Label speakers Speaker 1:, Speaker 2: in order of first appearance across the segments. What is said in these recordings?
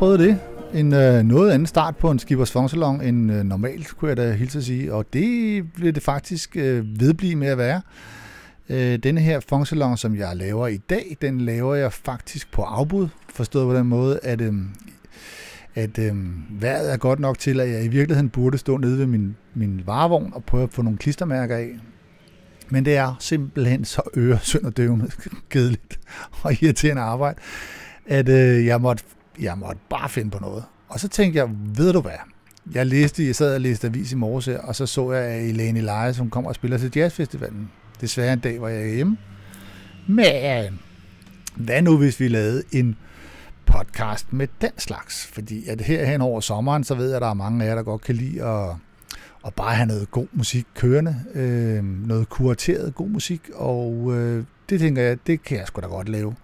Speaker 1: prøvet det. En øh, noget anden start på en Skibers Fongsalon end øh, normalt, kunne jeg da hilse at sige. Og det bliver det faktisk øh, vedblive med at være. Øh, denne her Fongsalon, som jeg laver i dag, den laver jeg faktisk på afbud. Forstået på den måde, at, øh, at øh, vejret er godt nok til, at jeg i virkeligheden burde stå nede ved min, min varevogn og prøve at få nogle klistermærker af. Men det er simpelthen så øresønderdøvende kedeligt og irriterende arbejde, at øh, jeg, måtte, jeg måtte bare finde på noget. Og så tænkte jeg, ved du hvad? Jeg læste, jeg sad og læste avis i morges her, og så så jeg, at Elaine Elias, som kommer og spiller til jazzfestivalen. Desværre en dag, hvor jeg er hjemme. Men hvad nu, hvis vi lavede en podcast med den slags? Fordi at her hen over sommeren, så ved jeg, at der er mange af jer, der godt kan lide at, at bare have noget god musik kørende. Øh, noget kurateret god musik, og øh, det tænker jeg, det kan jeg sgu da godt lave.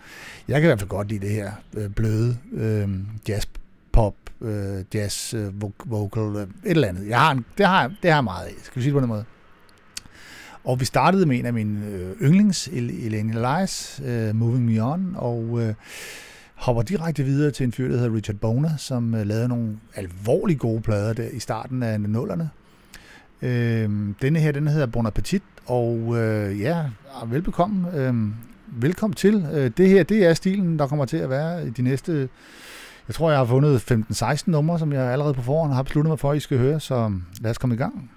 Speaker 1: Jeg kan i hvert fald godt lide det her øh, bløde øh, jazz pop, øh, jazz øh, vocal, øh, et eller andet. Jeg har en, det, har, det har jeg meget af, skal vi sige det på den måde. Og vi startede med en af mine øh, yndlings, Eleni Elias, øh, Moving Me On, og øh, hopper direkte videre til en fyr, der hedder Richard Boner, som øh, lavede nogle alvorligt gode plader der i starten af nullerne. Øh, denne her, den hedder Bon Appetit, og øh, ja, velbekomme. Øh, velkommen til. Øh, det her, det er stilen, der kommer til at være i de næste Jeg tror, jeg har fundet 15-16 numre, som jeg allerede på forhånd har besluttet mig for, at I skal høre, så lad os komme i gang.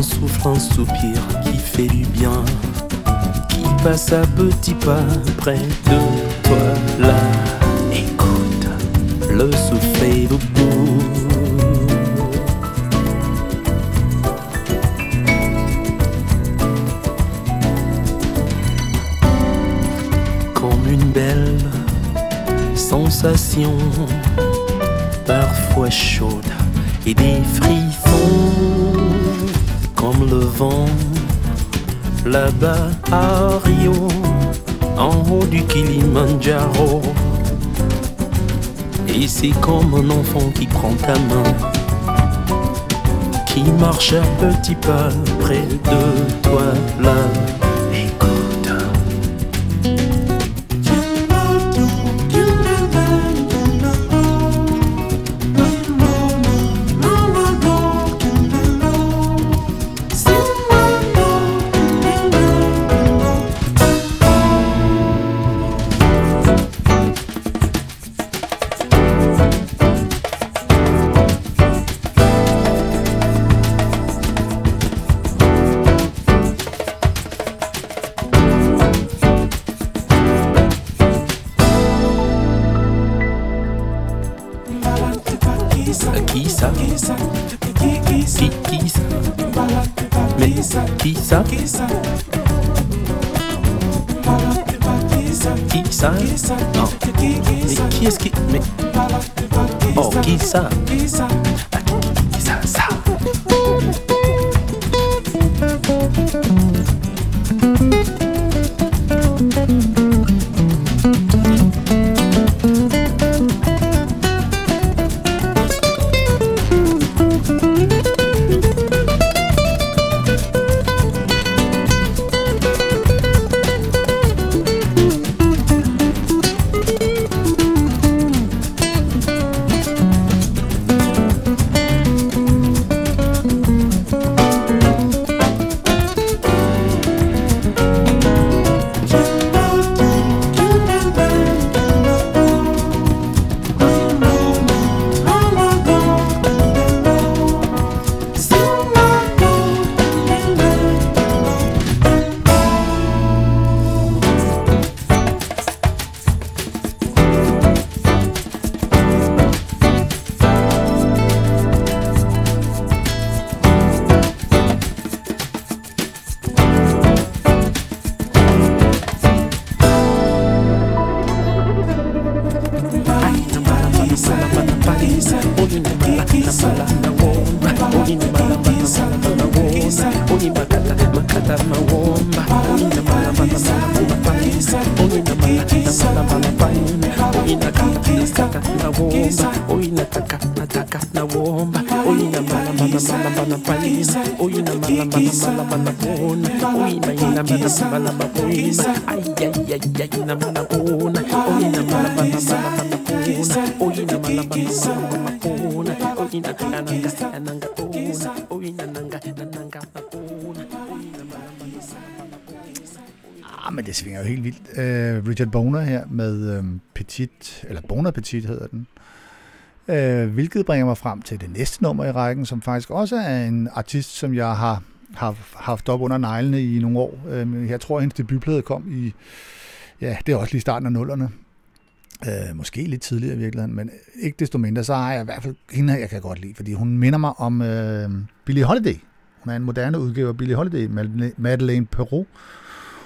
Speaker 2: Souffle, un soupir qui fait du bien, qui passe à petits pas près de toi là. Écoute, le souffle. Comme une belle sensation, parfois chaude et des frissons, le vent là-bas à Rio, en haut du Kilimanjaro. Et c'est comme un enfant qui prend ta main, qui marche à petits pas près de toi là.
Speaker 1: Jo helt vildt. Uh, Richard Boner her med um, Petit, eller Boner Petit hedder den. Uh, hvilket bringer mig frem til det næste nummer i rækken, som faktisk også er en artist, som jeg har
Speaker 3: har haft op under neglene i nogle år. Øh, jeg tror, at hendes debutplade kom i, ja, det er også lige starten af nullerne. Øh, måske lidt tidligere i virkeligheden, men ikke desto mindre, så har jeg i hvert fald hende, jeg kan godt lide, fordi hun minder mig om øh, Billie Holiday. Hun er en moderne udgave af Billie Holiday, Madeleine Perrault.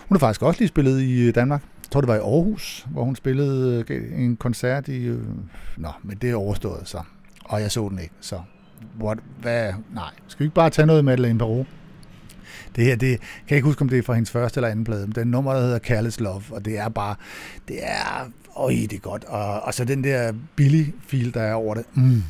Speaker 3: Hun har faktisk også lige spillet i øh, Danmark. Jeg tror, det var i Aarhus, hvor hun spillede øh, en koncert i... Øh, nå, men det er overstået, så. Og jeg så den ikke, så... What, hvad? Nej, skal vi ikke bare tage noget med Madeleine Perrault? Det her, det kan jeg ikke huske, om det er fra hendes første eller anden plade, men den nummer, der hedder Careless Love, og det er bare, det er, øj, det er godt. Og, og så den der billig feel, der er over det. Mm.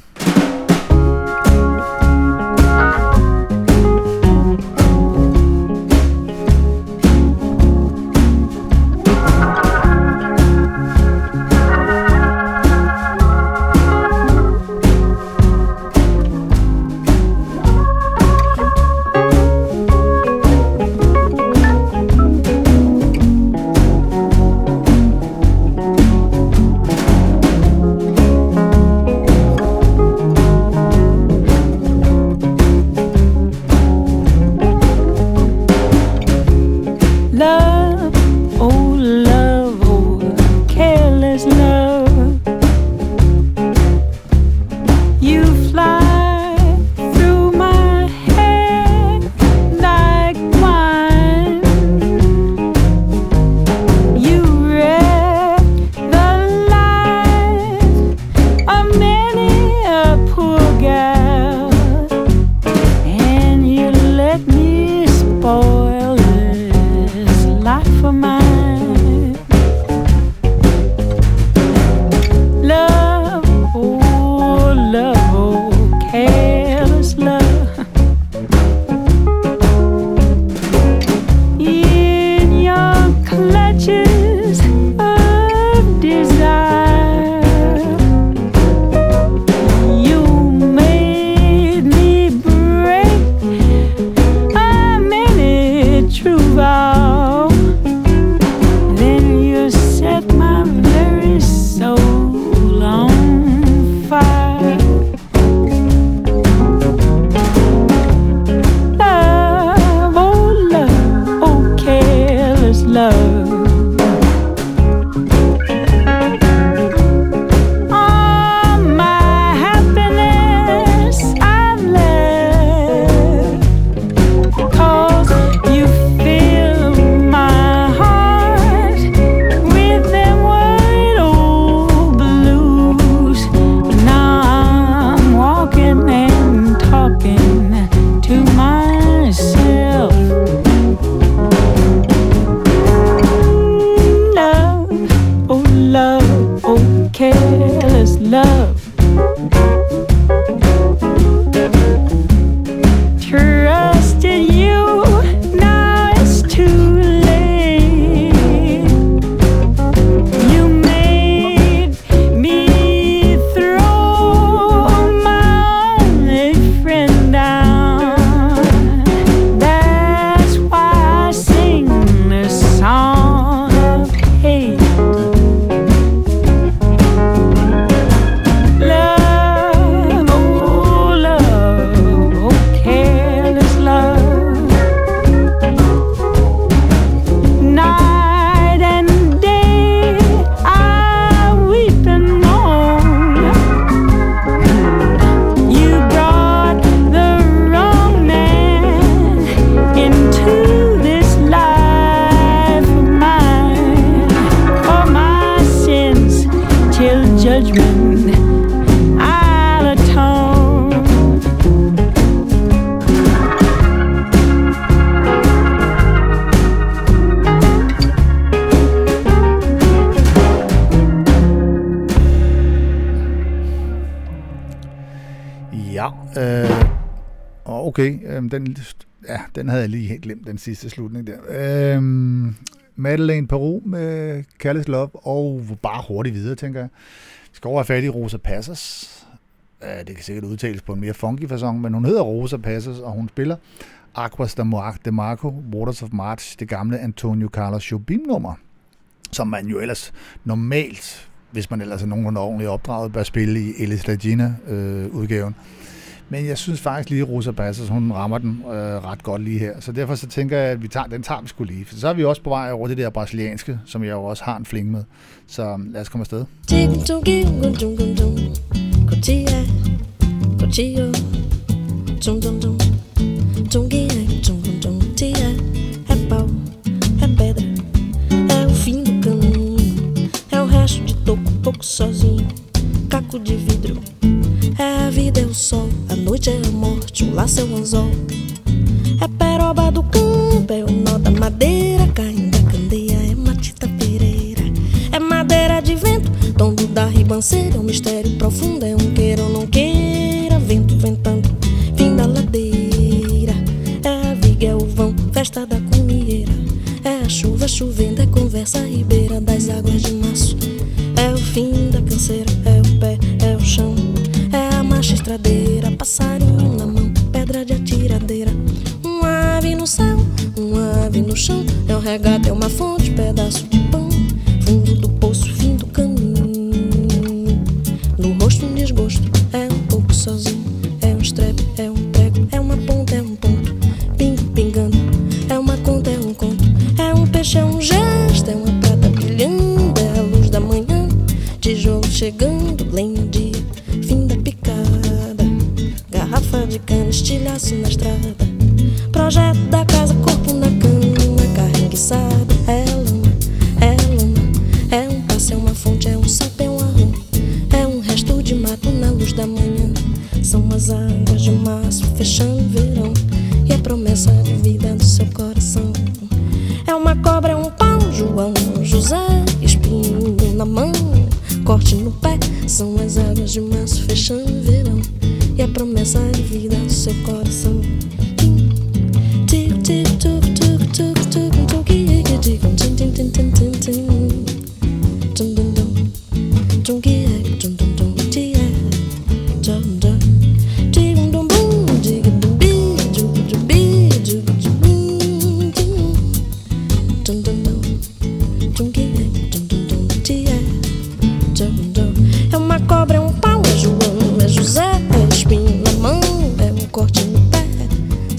Speaker 3: Ja, øh, okay. Øh, den, ja, den havde jeg lige helt glemt, den sidste slutning der. Øh, Madeleine Peru med Careless Love, og bare hurtigt videre, tænker jeg. Vi skal over have fat i Rosa Passers. Ja, det kan sikkert udtales på en mere funky façon, men hun hedder Rosa Passers, og hun spiller Aquas de Marco, Waters of March, det gamle Antonio Carlos Jobim-nummer, som man jo ellers normalt, hvis man ellers er nogenlunde ordentligt opdraget, bør spille i Elis Regina-udgaven. Øh,
Speaker 1: Men jeg synes faktisk lige, at Rosa Bassos, hun rammer den øh, ret godt lige her. Så derfor så tænker jeg, at vi tager, den tager vi skulle lige. For så er vi også på vej over det der brasilianske, som jeg jo også har en fling med. Så lad os komme afsted.
Speaker 4: É o resto de toco, pouco sozinho, caco de vidro. É a vida, é o sol, a noite é a morte, o laço é o anzol. É peroba do campo, é o nó da madeira, caindo a candeia, é matita pereira. É madeira de vento, tombo da ribanceira, é um mistério profundo, é um queira ou não queira, vento ventando, fim da ladeira. É a viga, é o vão, festa da comieira. É a chuva chovendo, é conversa ribeira das águas de março. É o pé, é o chão. É a marcha estradeira, passarinho na mão, pedra de atiradeira. Um ave no céu, um ave no chão. É o regata, é uma fonte, pedaço de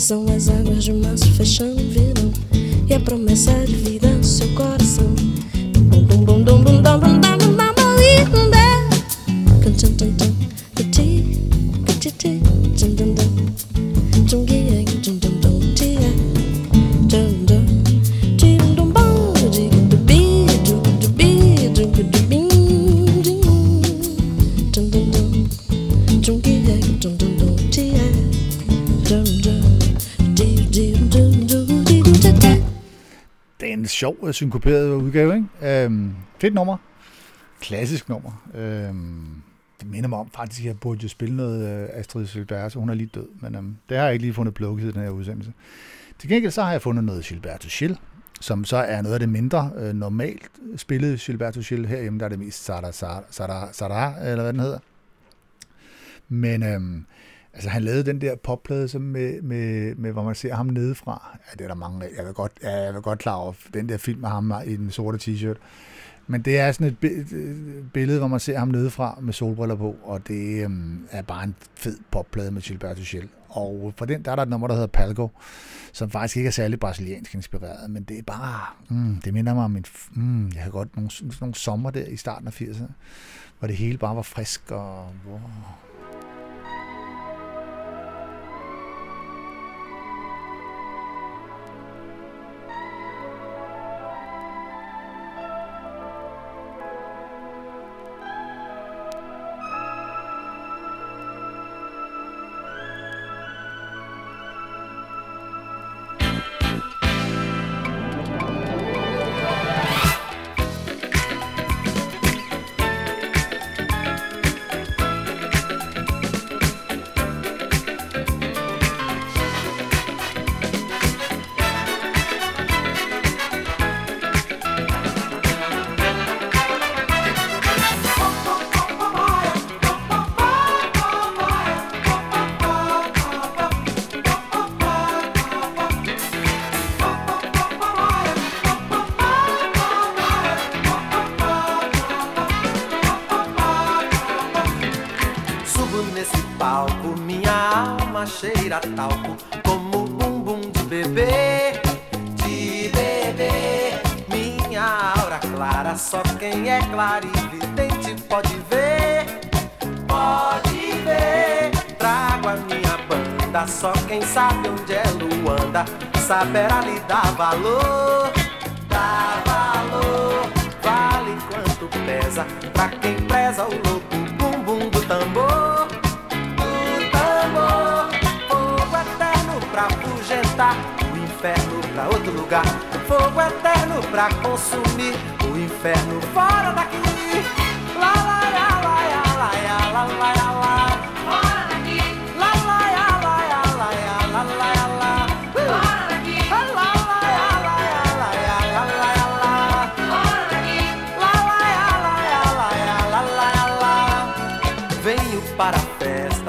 Speaker 4: São as águas de março fechando o verão E a promessa de vida
Speaker 1: en synkoperet udgave, ikke? Øhm, fedt nummer. Klassisk nummer. Øhm, det minder mig om faktisk, at jeg burde jo spille noget øh, Astrid Gilberto. Hun er lige død, men øhm, det har jeg ikke lige fundet plukket i den her udsendelse. Til gengæld så har jeg fundet noget Gilberto Gil, som så er noget af det mindre øh, normalt spillede Gilberto Gil. Herhjemme der er det mest Sara, Sara, Sara, Sara eller hvad den hedder. Men øhm, altså, han lavede den der popplade som med, med, med, hvor man ser ham nedefra. Ja, det er der mange af. Jeg vil godt, ja, jeg vil godt klar over den der film med ham i den sorte t-shirt. Men det er sådan et billede, hvor man ser ham nedefra med solbriller på, og det øhm, er bare en fed popplade med Gilberto Schell. Og for den, der er der et nummer, der hedder Palco, som faktisk ikke er særlig brasiliansk inspireret, men det er bare, mm, det minder mig om en, mm, jeg har godt nogle, nogle sommer der i starten af 80'erne, hvor det hele bare var frisk og wow,
Speaker 5: sabe onde é Luanda saberá lhe dar valor, dar valor. Vale quanto pesa pra quem preza o louco bumbum do tambor fogo eterno pra afugentar o inferno pra outro lugar. Fogo eterno pra consumir o inferno fora daqui. Lá, lá, lá, lá, lá, lá, lá, lá,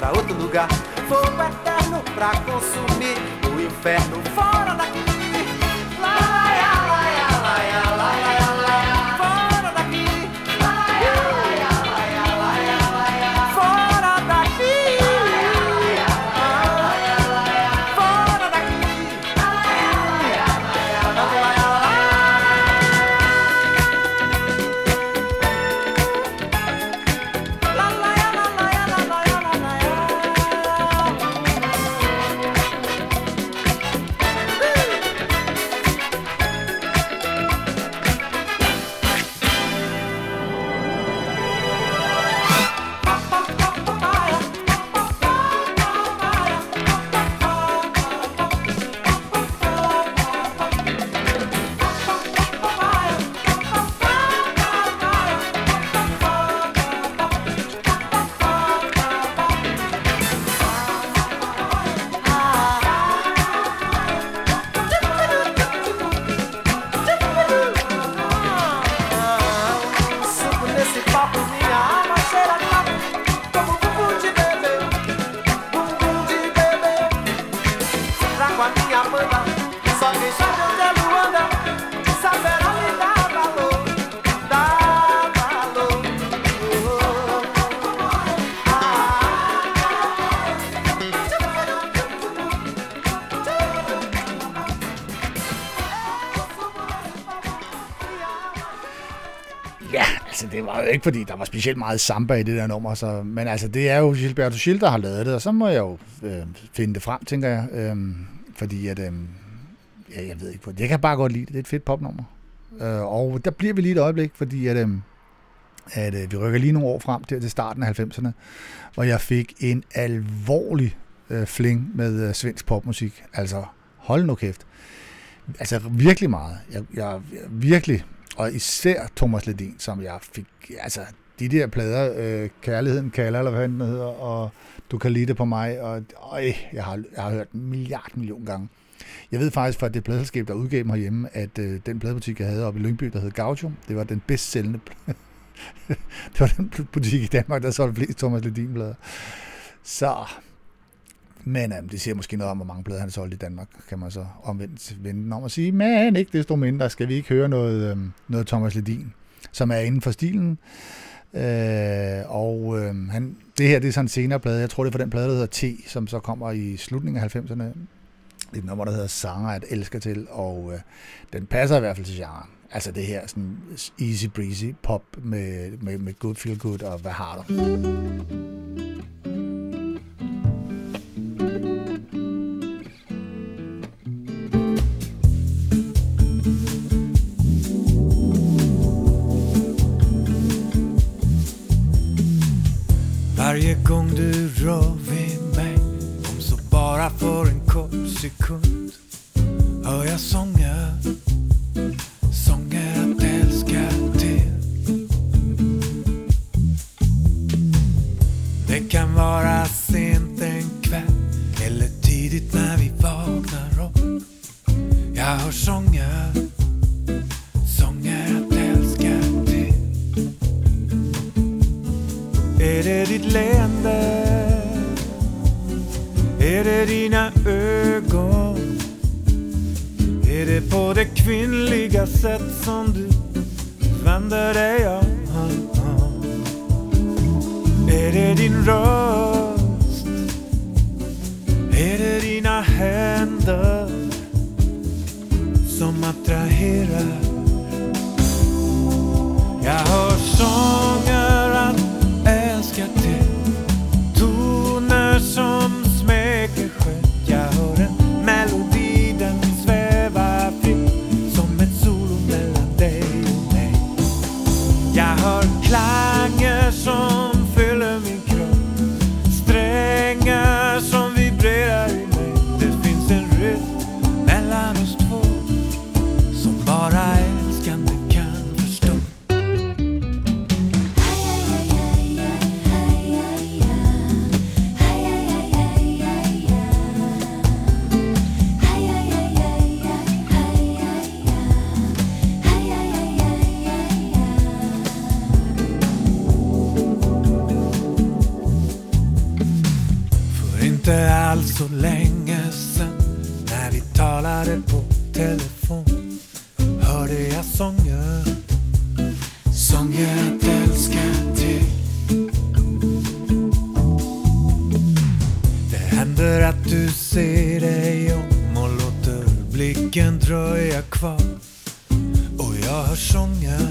Speaker 5: Pra outro lugar. Fogo eterno pra consumir o inferno fora daqui.
Speaker 1: Ikke, fordi der var specielt meget samba i det der nummer, så, men altså det er jo Gilberto Gil, der har lavet det, og så må jeg jo øh, finde det frem, tænker jeg, øh, fordi at, øh, ja, jeg ved ikke, hvor- jeg kan bare godt lide det, det er et fedt popnummer. Øh, og der bliver vi lige et øjeblik, fordi at, øh, at øh, vi rykker lige nogle år frem til, til starten af 90'erne, hvor jeg fik en alvorlig øh, fling med øh, svensk popmusik. Altså, hold nu kæft. Altså virkelig meget. Jeg, jeg, jeg virkelig og især Thomas Ledin, som jeg fik, altså de der plader, øh, Kærligheden kalder, eller hvad den hedder, og Du kan lide det på mig, og øj, øh, jeg, har, jeg har hørt en milliard million gange. Jeg ved faktisk fra det pladselskab, der udgav mig hjemme, at øh, den pladebutik, jeg havde oppe i Lyngby, der hed Gaucho, det var den bedst sælgende det var den butik i Danmark, der solgte flest Thomas Ledin-plader. Så, men øhm, det siger måske noget om, hvor mange plader han solgte i Danmark, kan man så omvendt vende om og sige, men ikke desto mindre skal vi ikke høre noget, øhm, noget Thomas Ledin, som er inden for stilen. Øh, og øh, han, det her det er sådan en senere plade, jeg tror det er for den plade, der hedder T, som så kommer i slutningen af 90'erne. Det er et nummer, der hedder Sanger, at elsker til, og øh, den passer i hvert fald til genren. Altså det her sådan easy breezy pop med, med, med good feel good og hvad har du?
Speaker 6: Du rör vid mig Om så bara för en kort sekund Hör jag sånger Sånger att älska till Det kan vara sent en kväll eller tidigt när vi vaknar upp. Jag hör sånger, sånger att älska till. Är det ditt leende? Är det dina ögon? Är det på det kvinnliga sätt som du vänder dig om? Är det din röst? Är det dina händer som attraherar? Jag hör sånger att älska till Toner som klang es schon. Alls så länge sen När vi talade på telefon. Hörde jag sånger. Sånger att älska till. Det händer att du ser dig om och låter blicken dröja kvar. Och jag hör sånger Sånger.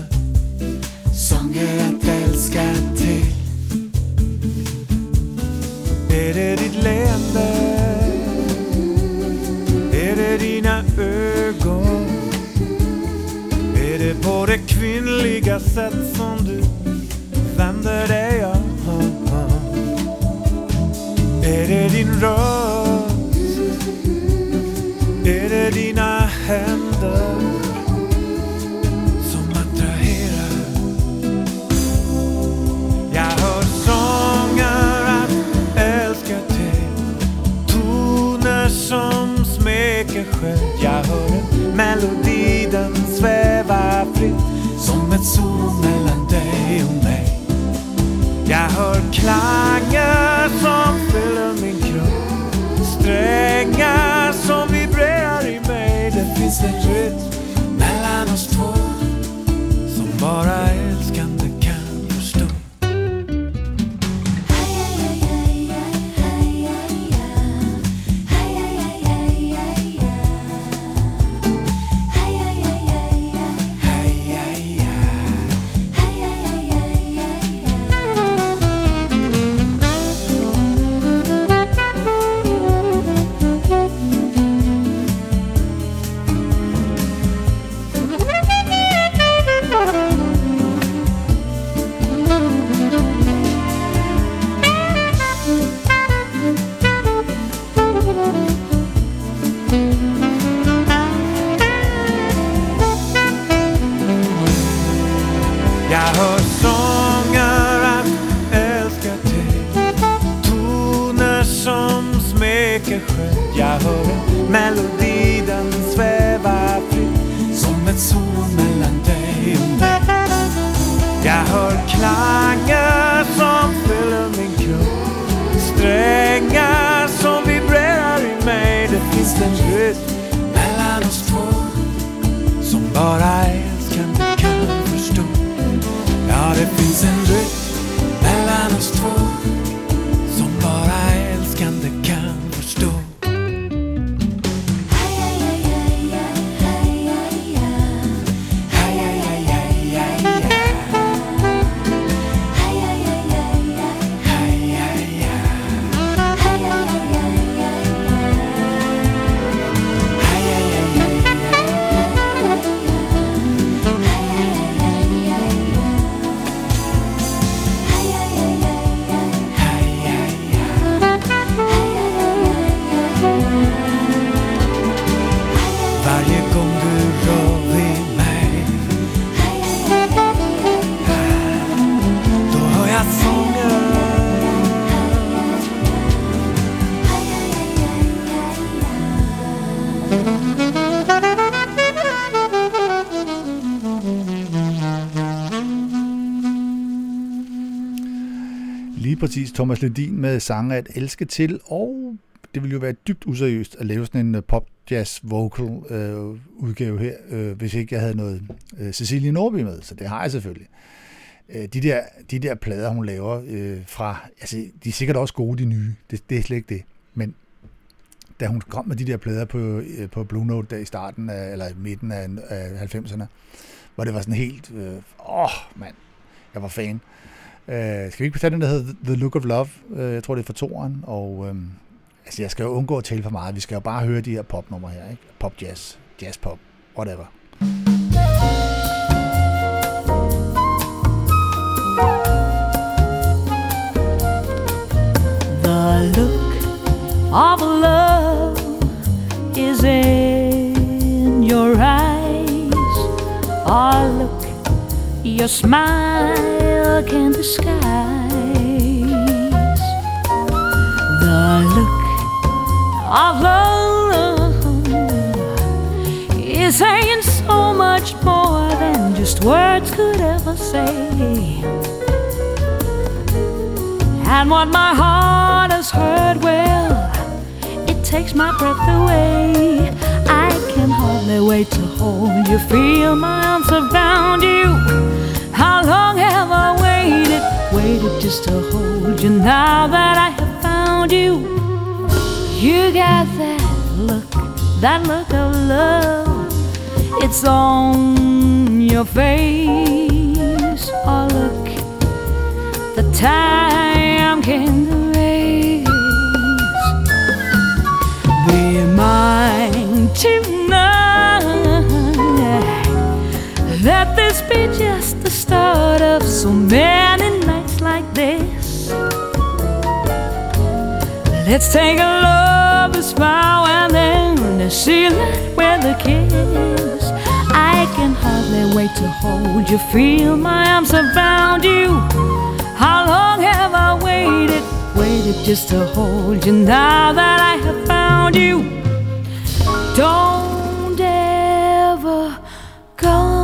Speaker 1: Thomas Ledin med sange at elske til, og det ville jo være dybt useriøst at lave sådan en øh, pop jazz vocal øh, udgave her, øh, hvis ikke jeg havde noget øh, Cecilie Norby med, så det har jeg selvfølgelig. Øh, de, der, de der plader, hun laver øh, fra, altså de er sikkert også gode, de nye, det, det er slet ikke det, men da hun kom med de der plader på, øh, på Blue Note der i starten af, eller i midten af, af 90'erne, hvor det var sådan helt, øh, åh mand, jeg var fan. Øh, Øh, skal vi ikke tage den, der hedder The Look of Love? Øh, jeg tror, det er for toren, og øh, altså, jeg skal jo undgå at tale for meget. Vi skal jo bare høre de her popnumre her, ikke? Pop jazz, jazz pop, whatever.
Speaker 3: The look of love is in your eyes. Oh, look, your smile can disguise the look of love is saying so much more than just words could ever say. And what my heart has heard, well, it takes my breath away. Can hardly wait to hold you, feel my arms around you. How long have I waited, waited just to hold you now that I have found you? You got that look, that look of love. It's on your face. Oh, look, the time can erase. Be mine tonight. Let this be just the start of so many nights like this. Let's take a lover's vow and then seal it with a kiss. I can hardly wait to hold you, feel my arms around you. How long have I waited, waited just to hold you now that I have found you? Don't ever go.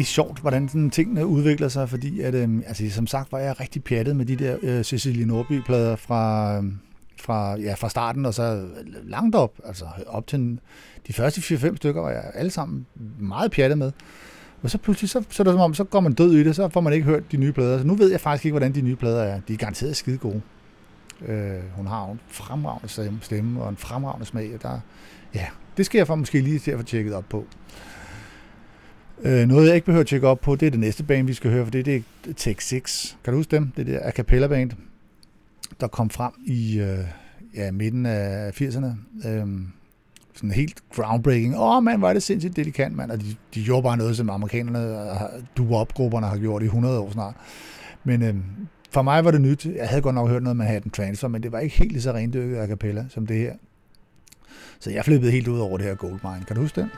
Speaker 1: Egentlig sjovt, hvordan sådan tingene udvikler sig, fordi at, øh, altså, som sagt var jeg rigtig pjattet med de der øh, Cecilie Norby-plader fra, øh, fra, ja, fra starten, og så øh, langt op, altså op til en- de første 4-5 stykker var jeg alle sammen meget pjattet med. Og så pludselig, så, så er det som om, så går man død i det, så får man ikke hørt de nye plader. Så nu ved jeg faktisk ikke, hvordan de nye plader er. De er garanteret skide gode. Øh, hun har en fremragende stemme- stemme og en fremragende smag. og Der, ja, det skal jeg for måske lige til at få tjekket op på. Øh, noget, jeg ikke behøver at tjekke op på, det er det næste band, vi skal høre, for det, det er Tech 6. Kan du huske dem? Det er det a cappella band, der kom frem i øh, ja, midten af 80'erne. Øh, sådan helt groundbreaking. Åh, oh, mand, var det sindssygt, det de kan, mand. Og de, de gjorde bare noget, som amerikanerne, øh, doo-wop-grupperne har gjort i 100 år snart. Men øh, for mig var det nyt. Jeg havde godt nok hørt noget med Manhattan Transfer, men det var ikke helt lige så rendyrket a cappella som det her. Så jeg flippede helt ud over det her Goldmine. Kan du huske den?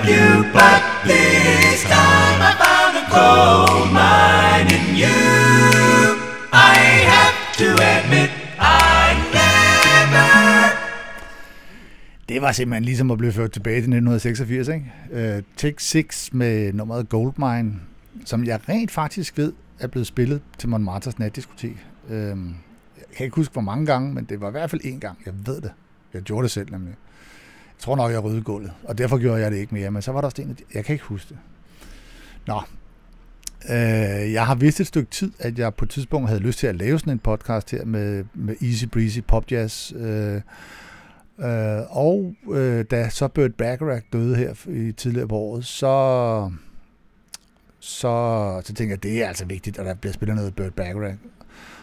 Speaker 5: You But this time I found a gold mine in you. I have to admit, I never
Speaker 1: Det var simpelthen ligesom at blive ført tilbage til 1986, ikke? Uh, Take 6 med nummeret Goldmine, som jeg rent faktisk ved er blevet spillet til Montmartres natdiskotek. Uh, jeg kan ikke huske, hvor mange gange, men det var i hvert fald én gang. Jeg ved det. Jeg gjorde det selv nemlig. Uh, tror nok, jeg rydde gulvet, og derfor gjorde jeg det ikke mere. Men så var der også en. Jeg kan ikke huske det. Nå. øh, jeg har vidst et stykke tid, at jeg på et tidspunkt havde lyst til at lave sådan en podcast her med, med Easy Breezy Pop Jazz. øh, Øh, og øh, da så Burt Bacharach døde her i tidligere på året, så, så, så tænkte jeg, at det er altså vigtigt, at der bliver spillet noget Burt Bacharach.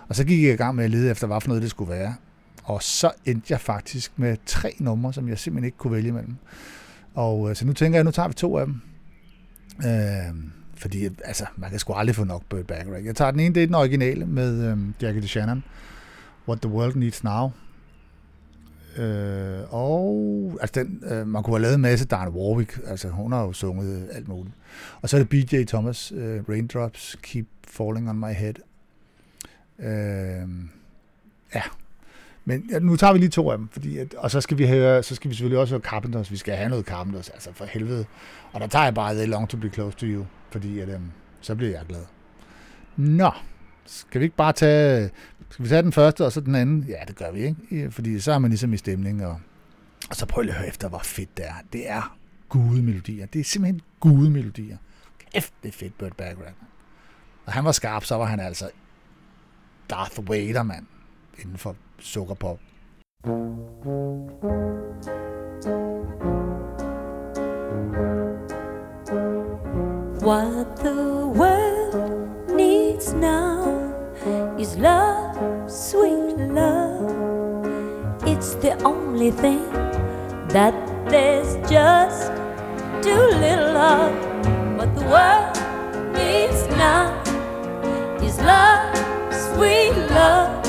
Speaker 1: Og så gik jeg i gang med at lede efter, hvad for noget det skulle være. Og så endte jeg faktisk med tre numre, som jeg simpelthen ikke kunne vælge mellem. Og øh, så nu tænker jeg, at nu tager vi to af dem. Øh, fordi altså, man kan sgu aldrig få nok Burt Bacharach. Jeg tager den ene, det er den originale med øh, Jackie DeShannon. What the World Needs Now. Øh, og altså den, øh, man kunne have lavet en masse Diana Warwick, altså hun har jo sunget alt muligt. Og så er det BJ Thomas, øh, Raindrops Keep Falling on My Head. Øh, ja, men ja, nu tager vi lige to af dem, fordi at, og så skal vi høre, så skal vi selvfølgelig også høre Carpenters, vi skal have noget Carpenters, altså for helvede. Og der tager jeg bare The Long to Be Close to You, fordi at, øhm, så bliver jeg glad. Nå, skal vi ikke bare tage, skal vi tage den første og så den anden? Ja, det gør vi, ikke? Fordi så er man ligesom i stemning, og, og så prøv lige at høre efter, hvor fedt det er. Det er gudemelodier. Det er simpelthen gudemelodier. Kæft, det er fedt, Burt Bacharach. Og han var skarp, så var han altså Darth Vader, mand, inden for sukkerpop.
Speaker 3: What the world needs now is love, sweet love. It's the only thing that there's just too little of. What the world needs now is love, sweet love,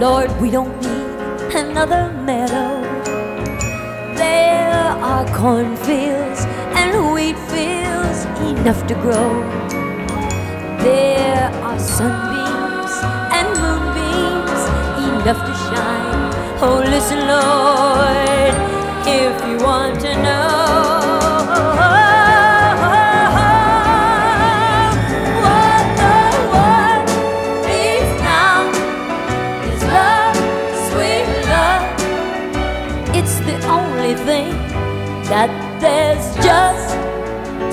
Speaker 7: Lord, we don't need another meadow. There are cornfields and wheat fields enough to grow. There are sunbeams and moonbeams enough to shine. Oh, listen, Lord, if you want to know. Just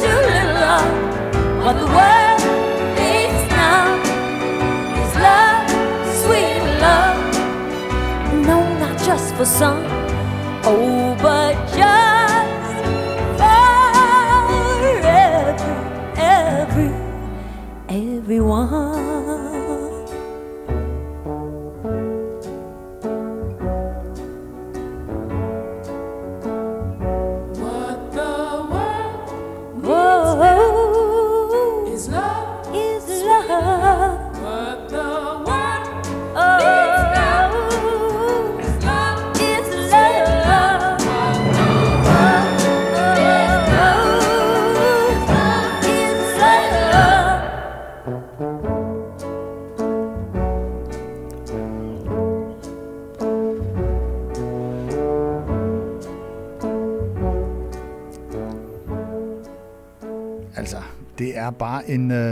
Speaker 7: too little of. What the world needs now is love, sweet love. No, not just for some,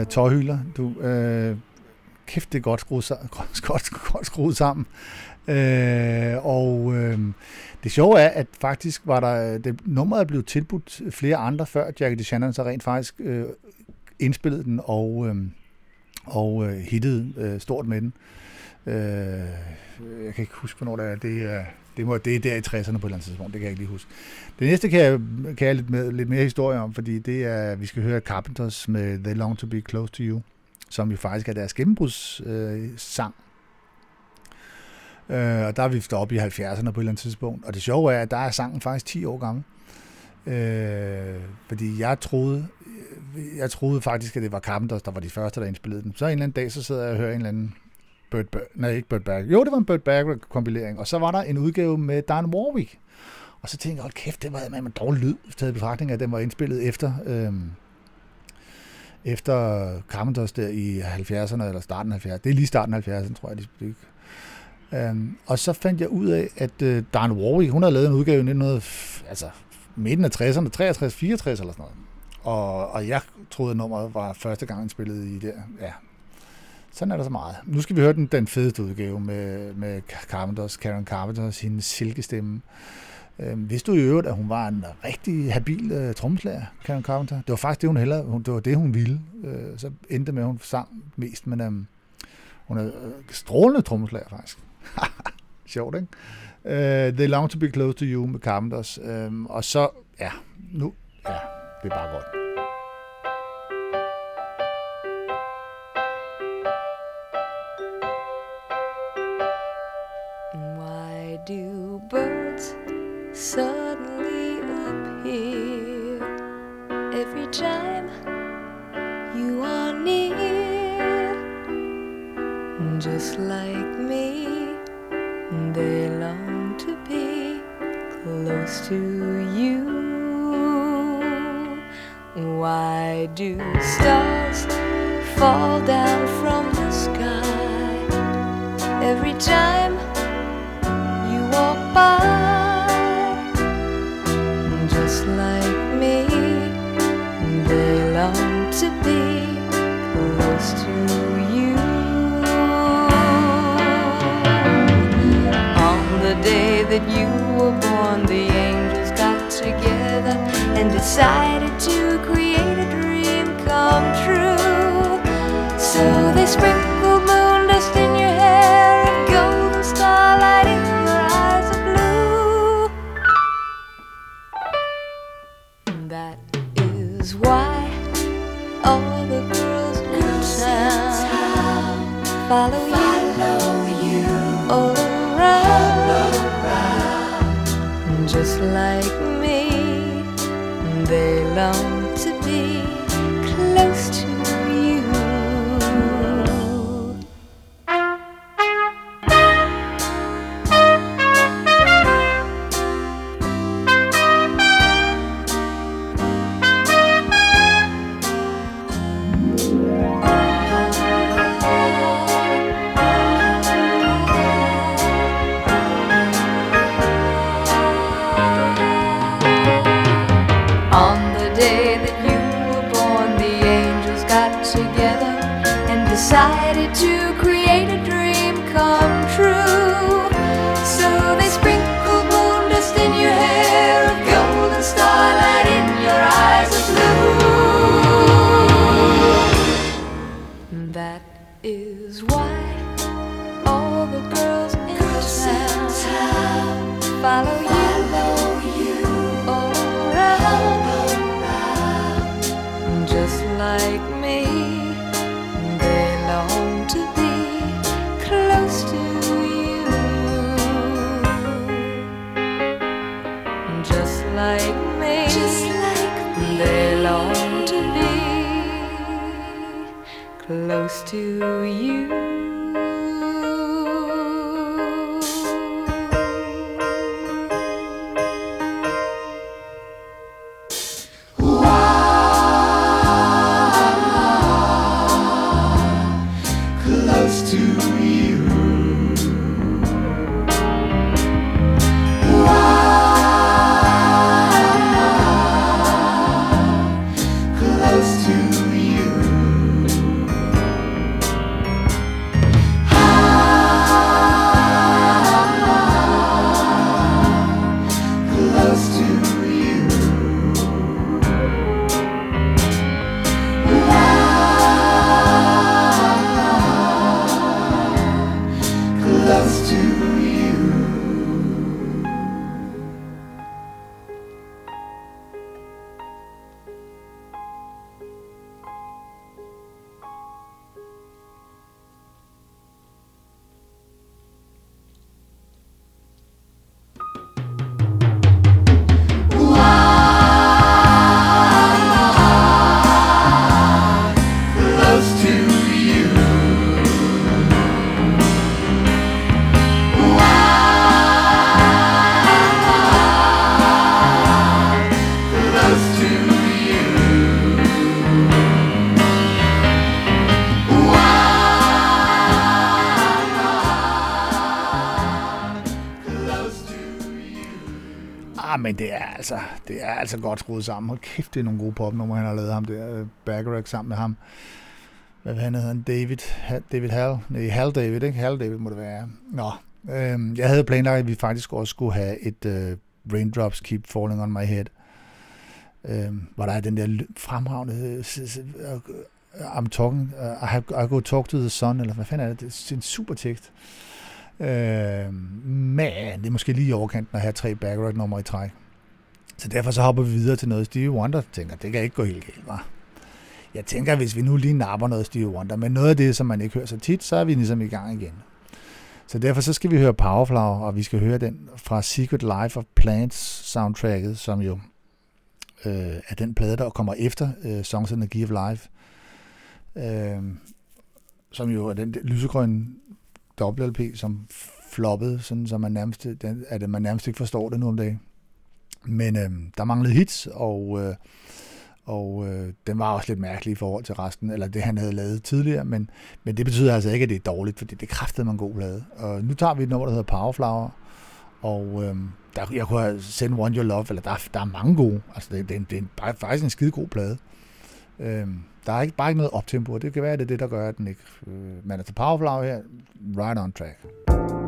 Speaker 1: en øh. Du, øh, kæft, det er godt skruet, godt, godt, godt skruet sammen. Øh, og øh, det sjove er, at faktisk var der, det, nummeret er blevet tilbudt flere andre, før Jackie DeShannon så rent faktisk øh, indspillede den og, øh, og øh, hittede øh, stort med den. Øh, jeg kan ikke huske, hvornår det er. Det er, det, må, det er der i 60'erne på et eller andet tidspunkt, det kan jeg ikke lige huske. Det næste kan jeg, kan jeg lidt, med, lidt mere historie om, fordi det er, vi skal høre Carpenters med They Long To Be Close To You, som jo faktisk er deres gennembrudssang. Øh, sang. øh, og der er vi oppe i 70'erne på et eller andet tidspunkt. Og det sjove er, at der er sangen faktisk 10 år gammel. Øh, fordi jeg troede, jeg troede faktisk, at det var Carpenters, der var de første, der indspillede den. Så en eller anden dag, så sidder jeg og hører en eller anden Burt Ber- nej, ikke Burt Bacharach. Jo, det var en Burt Bacharach-kompilering. Og så var der en udgave med Dan Warwick. Og så tænkte jeg, hold kæft, det var med en dårlig lyd, taget i betragtning af, at den var indspillet efter, øhm, efter Carpenters der i 70'erne, eller starten af 70'erne. Det er lige starten af 70'erne, tror jeg, de spillede. Øhm, og så fandt jeg ud af, at øh, Dan Warwick, hun havde lavet en udgave i 1900, altså midten af 60'erne, 63, 64 eller sådan noget. Og, og jeg troede, at nummeret var første gang indspillet i der, ja, sådan er der så meget. Nu skal vi høre den, den fedeste udgave med, med Carpenters, Karen Carpenter og sin silkestemme. Øhm, vidste du i øvrigt, at hun var en rigtig habil øh, trommeslager, Karen Carpenter? Det var faktisk det, hun hellere, hun, det var det, hun ville. Øh, så endte med, at hun sang mest, men øhm, hun er øh, strålende trommeslager, faktisk. Sjovt, ikke? Øh, They Long To Be Close To You med Carpenters. Øhm, og så, ja, nu, ja, det er bare godt.
Speaker 7: Time you are near? Just like me, they long to be close to you. Why do stars fall down from the sky every time?
Speaker 8: That you were born, the angels got together and decided to create
Speaker 1: рядом altså, det er altså godt skruet sammen. Hold kæft, det er nogle gode popnumre, han har lavet ham der. Øh, Bacharach sammen med ham. Hvad han hedder han? David, David Hall? Nej, Hal David, ikke? Hal David må det være. Nå, øhm, jeg havde planlagt, at vi faktisk også skulle have et øh, Raindrops Keep Falling On My Head. Øhm, hvor der er den der fremragende øh, øh, I'm talking, I, have, I go talk to the sun, eller hvad fanden er det? Det er en super tekst. Øh, men det er måske lige i overkanten at have tre backward numre i træk. Så derfor så hopper vi videre til noget Stevie Wonder. Tænker, det kan ikke gå helt galt, var. Jeg tænker, hvis vi nu lige napper noget Stevie Wonder, men noget af det, som man ikke hører så tit, så er vi ligesom i gang igen. Så derfor så skal vi høre Powerflower, og vi skal høre den fra Secret Life of Plants soundtracket, som jo øh, er den plade, der kommer efter øh, Songs in the Key of Life. Øh, som jo er den lysegrønne dobbelt-LP, som floppede, sådan så man nærmest, den, at man nærmest ikke forstår det nu om dagen. Men øh, der manglede hits, og, øh, og øh, den var også lidt mærkelig i forhold til resten, eller det han havde lavet tidligere, men, men det betyder altså ikke, at det er dårligt, for det kræftede man god plade. Og nu tager vi et nummer, der hedder Powerflower, og øh, der, jeg kunne have Send One Your Love, eller der, der er mange gode, altså det, det, er en- det er en- bare, faktisk en skide god plade. Øh, der er ikke, bare ikke noget optempo, og det kan være, at det er det, der gør, at den ikke... Øh, men altså Powerflower her, right on track.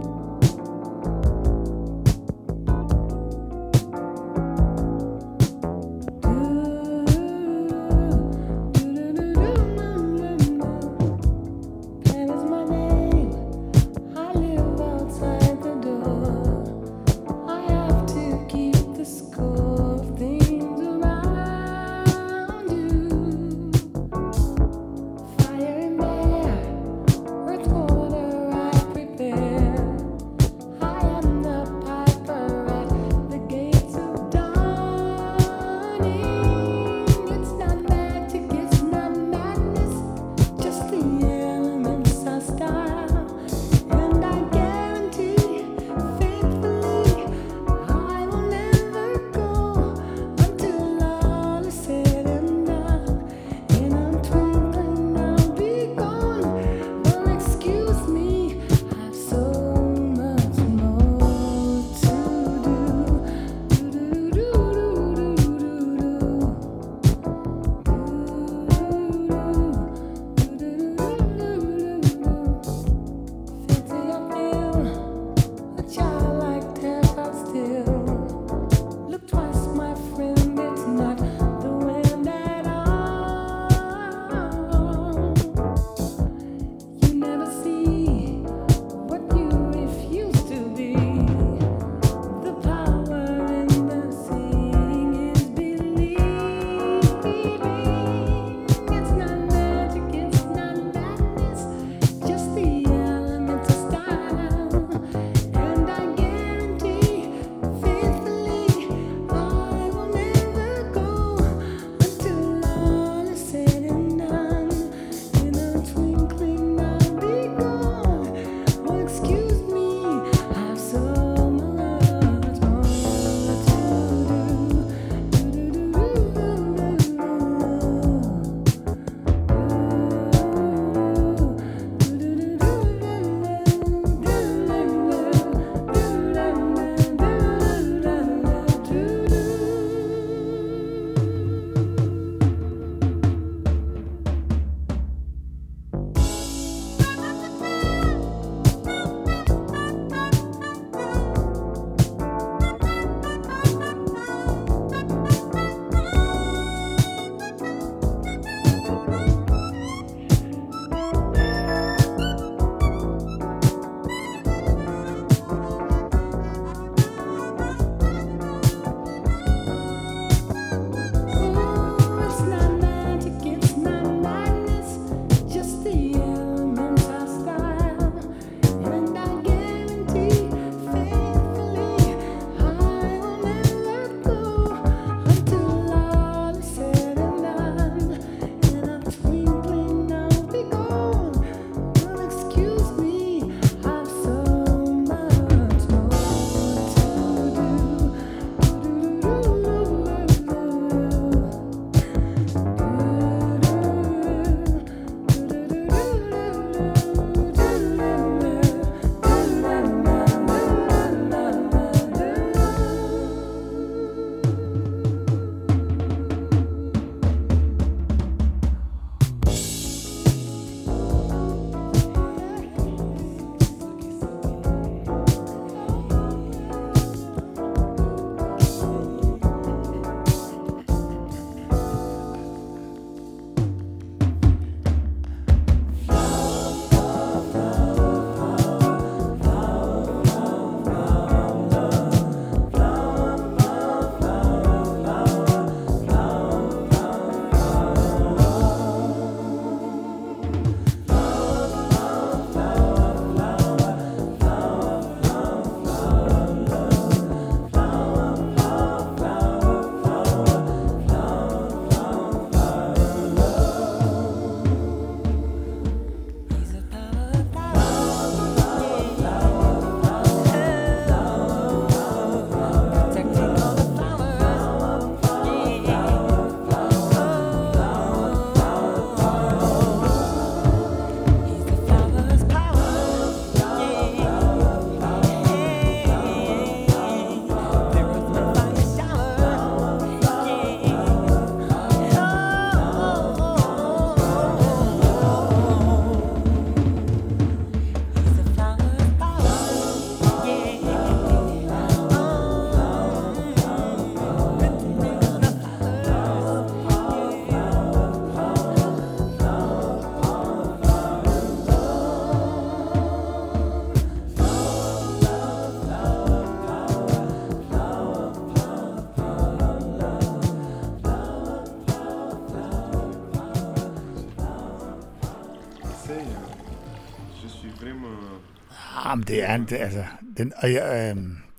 Speaker 1: Ah, men det er, det, altså, den, øh, øh,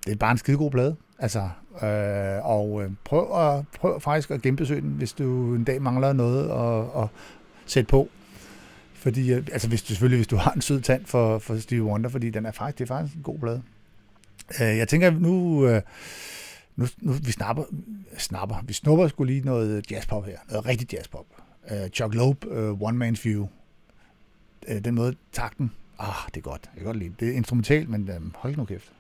Speaker 1: det er bare en skidegod plade. Altså, øh, og øh, prøv, at, prøv faktisk at genbesøge den, hvis du en dag mangler noget at, at sætte på. Fordi, øh, altså hvis du, selvfølgelig, hvis du har en sød tand for, for Stevie Wonder, fordi den er faktisk, det er faktisk en god plade. Øh, jeg tænker, nu, øh, nu, nu vi snapper, snapper, vi snupper skulle lige noget jazzpop her, noget rigtig jazzpop. Øh, Chuck Loeb, øh, One Man's View. Øh, den måde, takten, ah, det er godt, jeg kan godt lide det. Det er instrumentalt, men øh, hold nu kæft.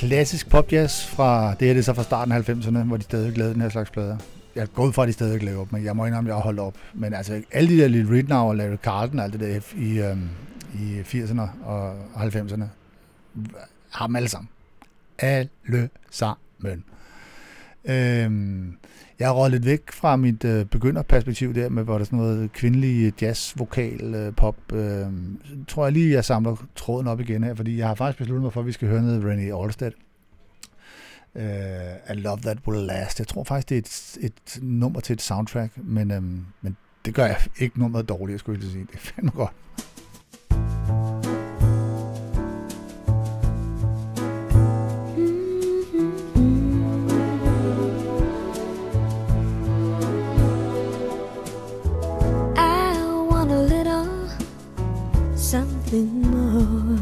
Speaker 1: Klassisk popjazz fra, det her det er så fra starten af 90'erne, hvor de stadig lavede den her slags plader. Jeg er gået fra, at de stadig laver dem, men jeg må indrømme, at jeg har holdt op. Men altså, alle de der Little Ridnow og Larry Carlton og alt det der i, øhm, i 80'erne og 90'erne, har dem alle sammen. Alle sammen. Øhm, jeg har rådet lidt væk fra mit øh, begynderperspektiv der, med hvor der er sådan noget kvindelig øh, jazz, vokal, øh, pop. Øh, tror jeg lige, jeg samler tråden op igen her, fordi jeg har faktisk besluttet mig for, at vi skal høre noget Renee Allstedt. Uh, øh, I Love That Will Last. Jeg tror faktisk, det er et, et nummer til et soundtrack, men, øh, men det gør jeg ikke nummeret dårligt, skulle lige sige. Det er fandme godt.
Speaker 7: Something more.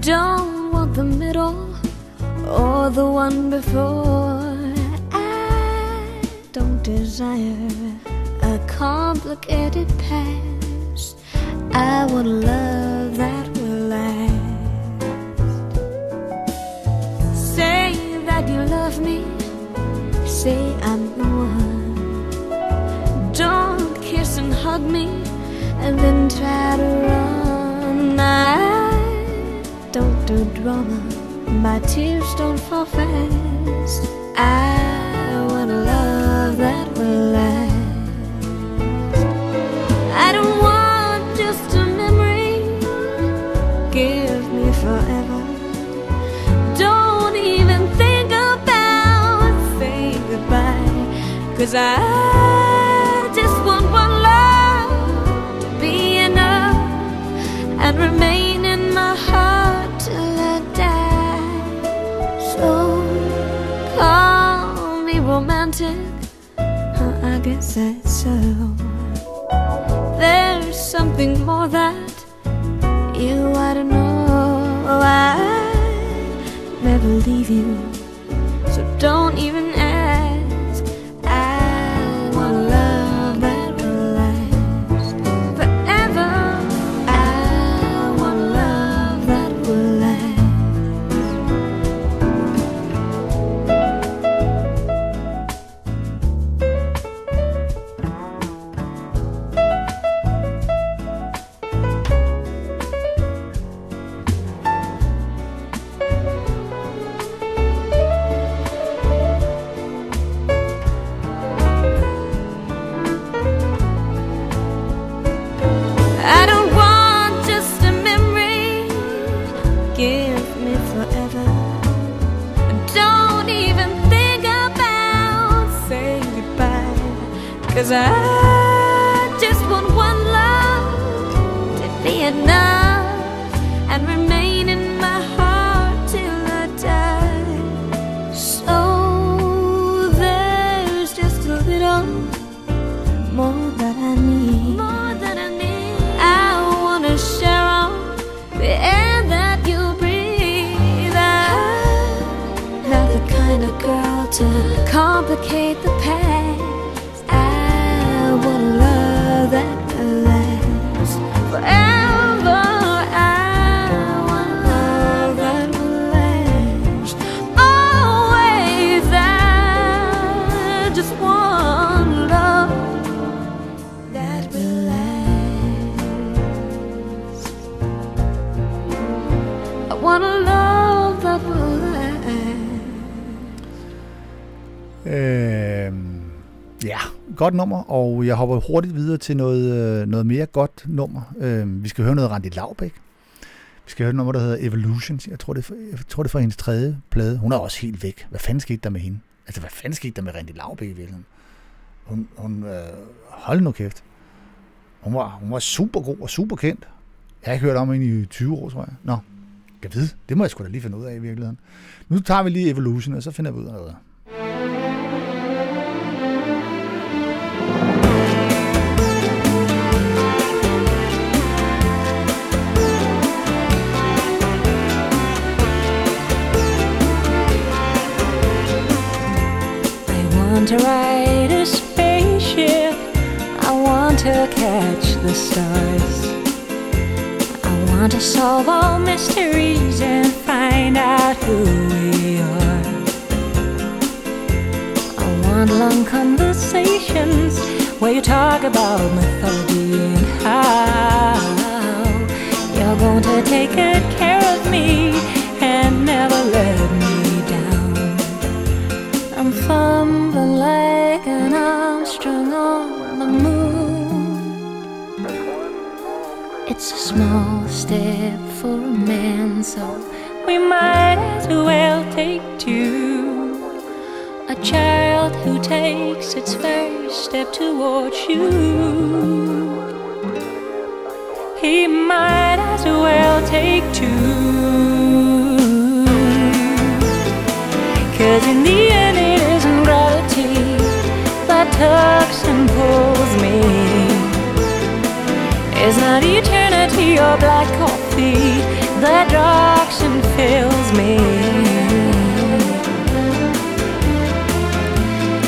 Speaker 7: Don't want the middle or the one before. I don't desire a complicated past. I want love that will last. Say that you love me. Say I'm the one. Don't kiss and hug me and then try to run. Don't do drama. My tears don't fall fast. I want a love that will last. I don't want just a memory. Give me forever. Don't even think about saying goodbye. Cause I Huh, I guess that's so. There's something more that you ought to know. I never leave you, so don't even as I
Speaker 1: godt nummer, og jeg hopper hurtigt videre til noget, øh, noget mere godt nummer. Øh, vi skal høre noget Randi Laubæk. Vi skal høre et nummer, der hedder Evolutions. Jeg tror, det er jeg tror, det er fra hendes tredje plade. Hun er også helt væk. Hvad fanden skete der med hende? Altså, hvad fanden skete der med Randi Laubæk i virkeligheden? Hun, hun øh, hold nu kæft. Hun var, hun var super god og super kendt. Jeg har ikke hørt om hende i 20 år, tror jeg. Nå, jeg ved. Det må jeg sgu da lige finde ud af i virkeligheden. Nu tager vi lige Evolution, og så finder vi ud af noget.
Speaker 3: Want to ride a spaceship. I want to catch the stars. I want to solve all mysteries and find out who we are. I want long conversations where you talk about mythology and how you're going to take good care of me and never let me. I'm fumbling like an Armstrong on the moon. It's a small step for a man, so we might as well take two. A child who takes its first step towards you. He might as well take two. Cause in the end, it isn't gravity that tugs and pulls me. It's not eternity or black coffee that rocks and fills me.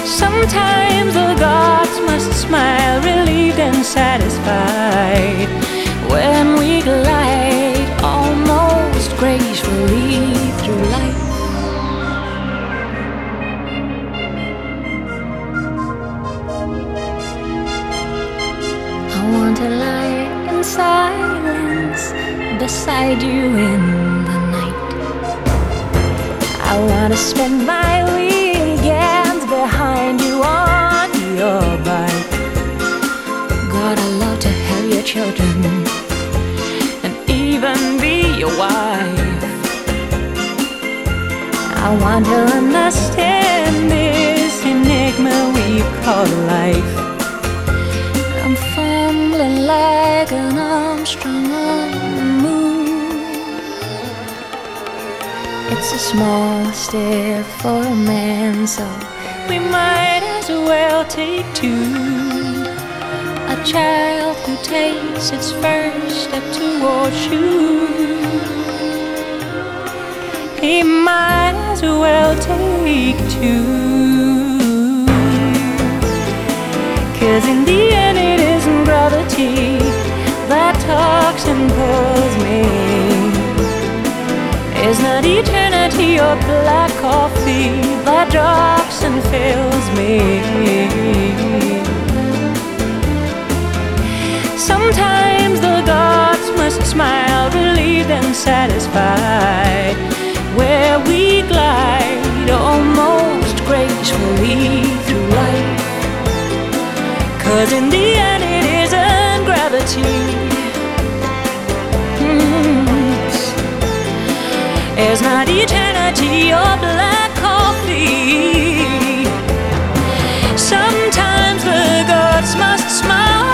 Speaker 3: Sometimes the gods must smile, relieved and satisfied when we glide almost gracefully through life. Silence beside you in the night. I want to spend my weekends behind you on your bike. God, I love to have your children and even be your wife. I want to understand this enigma we call life. Small step for a man, so we might as well take two. A child who takes its first step towards you. He might as well take two. Cause in the end it isn't gravity that talks and pulls me. It's not eternity or black coffee that drops and fills me. Sometimes the gods must smile, relieved and satisfied, where we glide almost gracefully through life. Cause in the end it isn't gravity It's not eternity or black coffee. Sometimes the gods must smile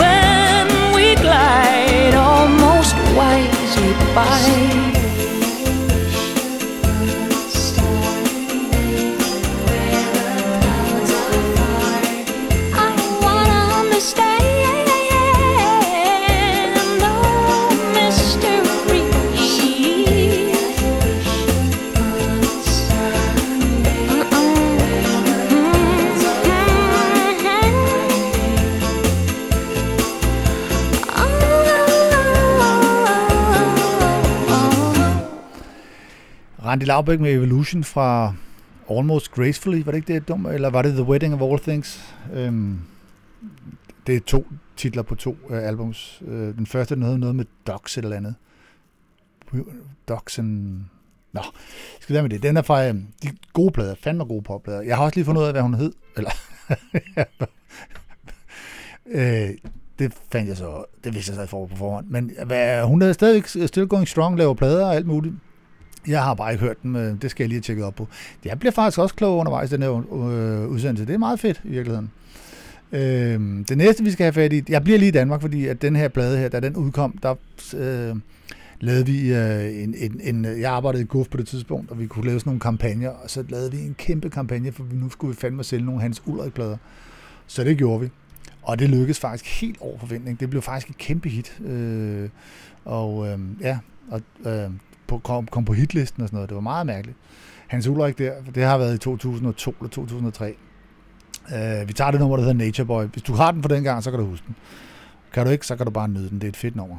Speaker 3: When we glide almost wisely by
Speaker 1: Randy Laubæk med Evolution fra Almost Gracefully, var det ikke det, dumt? Eller var det The Wedding of All Things? Øhm, det er to titler på to øh, albums. Øh, den første den hedder noget med Docs eller andet. Docs and... Nå, skal være med det. Den er fra øh, de gode plader, fandme gode popplader. Jeg har også lige fundet ud af, hvad hun hed. Eller, øh, det fandt jeg så, det vidste jeg så for på forhånd. Men hvad, hun er stadigvæk still going strong, laver plader og alt muligt. Jeg har bare ikke hørt den, øh, det skal jeg lige have tjekket op på. Jeg bliver faktisk også klog undervejs, den her øh, udsendelse. Det er meget fedt i virkeligheden. Øh, det næste, vi skal have fat i, jeg bliver lige i Danmark, fordi at den her plade her, da den udkom, der øh, lavede vi øh, en, en, en, øh, jeg arbejdede i GUF på det tidspunkt, og vi kunne lave sådan nogle kampagner, og så lavede vi en kæmpe kampagne, for nu skulle vi fandme sælge nogle Hans Ulrik-plader. Så det gjorde vi. Og det lykkedes faktisk helt over forventning. Det blev faktisk et kæmpe hit. Øh, og øh, ja, og, øh, på, kom, kom på hitlisten og sådan noget. Det var meget mærkeligt. Hans Ulrik der, det har været i 2002 eller 2003. Øh, vi tager det nummer, der hedder Nature Boy. Hvis du har den på den gang, så kan du huske den. Kan du ikke, så kan du bare nyde den. Det er et fedt nummer.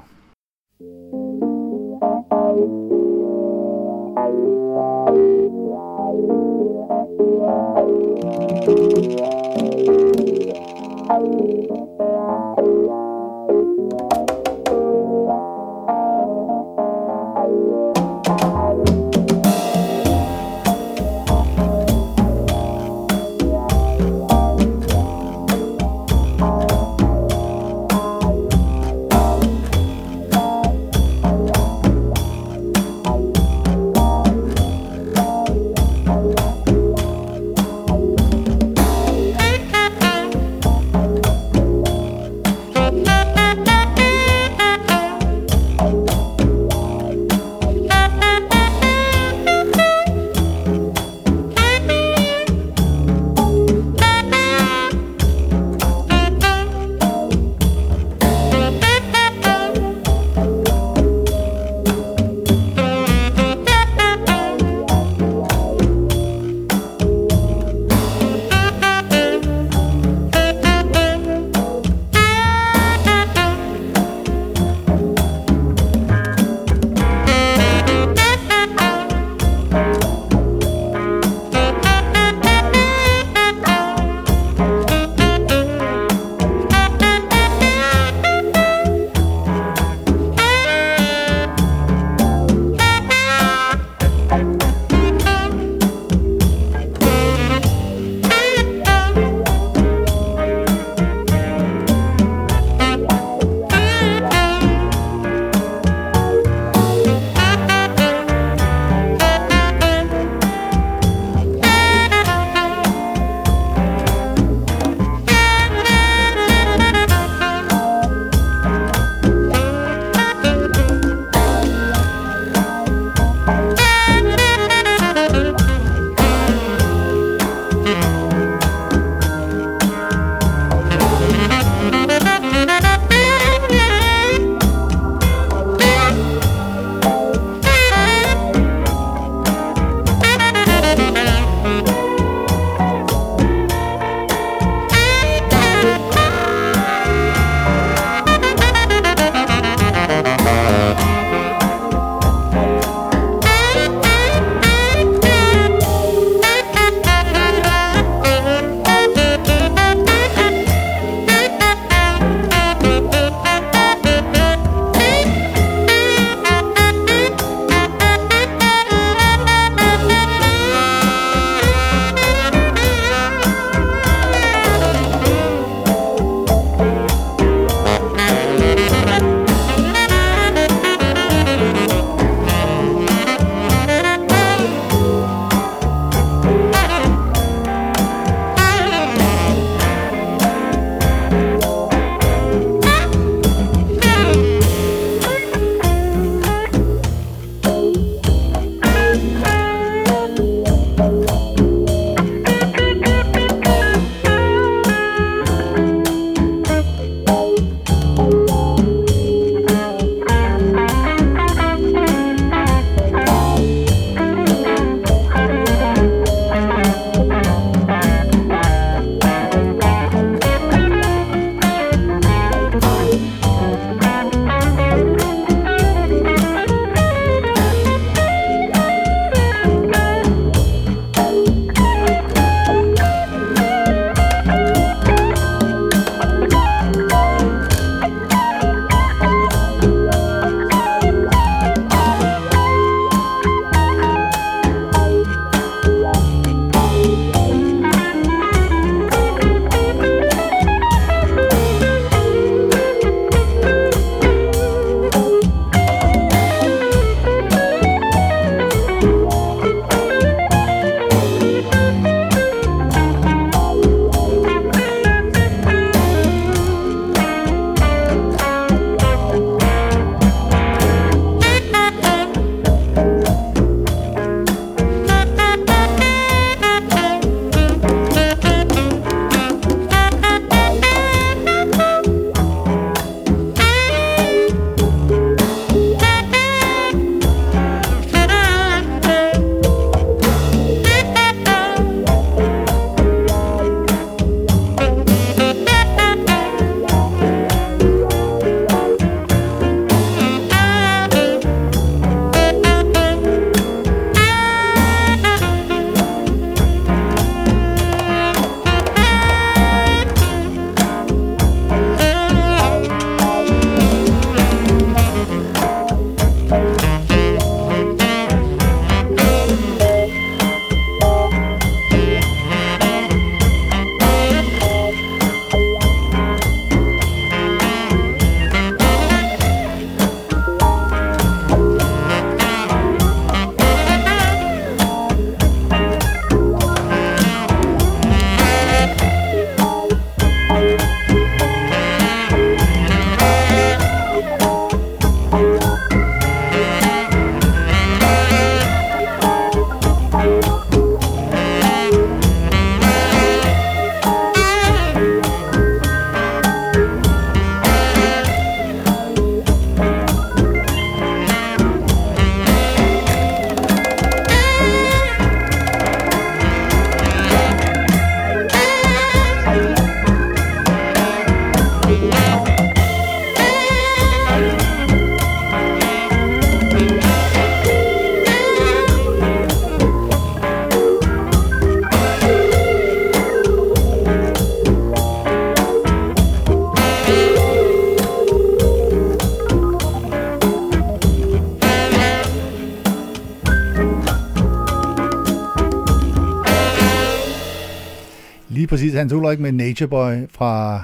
Speaker 1: Hans Ulrik med Nature Boy fra,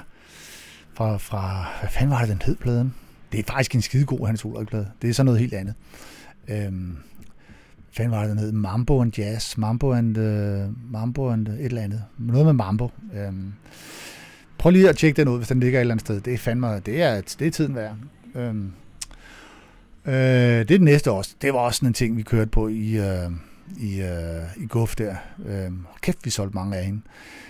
Speaker 1: fra, fra, hvad fanden var det, den hed pladen? Det er faktisk en skidegod Hans Ulrik plade. Det er så noget helt andet. Øhm, hvad fanden var det, den hed? Mambo and Jazz. Mambo and, uh, Mambo and et eller andet. Noget med Mambo. Øhm, prøv lige at tjekke den ud, hvis den ligger et eller andet sted. Det er fandme, det er, det er tiden værd. Øhm, øh, det er det næste også. Det var også sådan en ting, vi kørte på i, øh, i, øh, i Guf der. Øh, kæft, vi solgte mange af hende.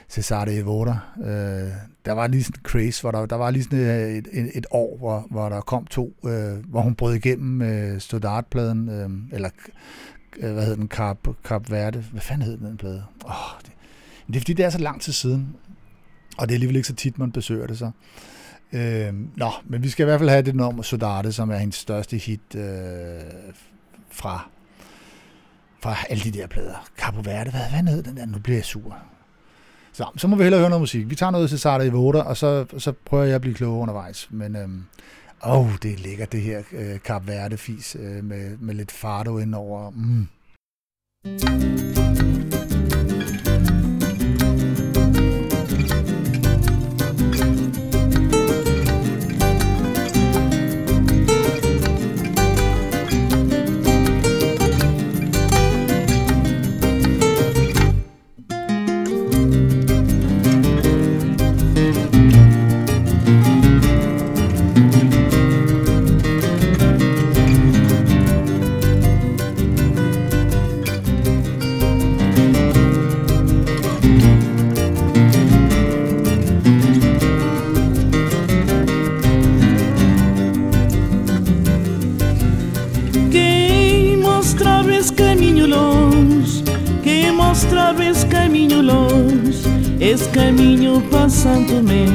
Speaker 1: Cesare Evora. Øh, der var lige sådan en craze, hvor der, der var lige sådan øh, et, et, et år, hvor, hvor der kom to, øh, hvor hun brød igennem med Stodart-pladen, øh, eller øh, hvad hed den, Cap, Cap Verde, hvad fanden hed den plade? Oh, det, men det er fordi, det er så lang tid siden, og det er alligevel ikke så tit, man besøger det så. Øh, nå, men vi skal i hvert fald have det nummer Sodarte, som er hendes største hit øh, fra, fra alle de der plader. Capo Verde, hvad, hvad hed den der? Nu bliver jeg sur. Så, så må vi hellere høre noget musik. Vi tager noget til Sartre i Voda, og så, så prøver jeg at blive klogere undervejs. Men øhm, åh, det er lækkert, det her øh, Cap Verde-fis øh, med, med lidt fardo indover. Mm.
Speaker 9: caminho passando-me.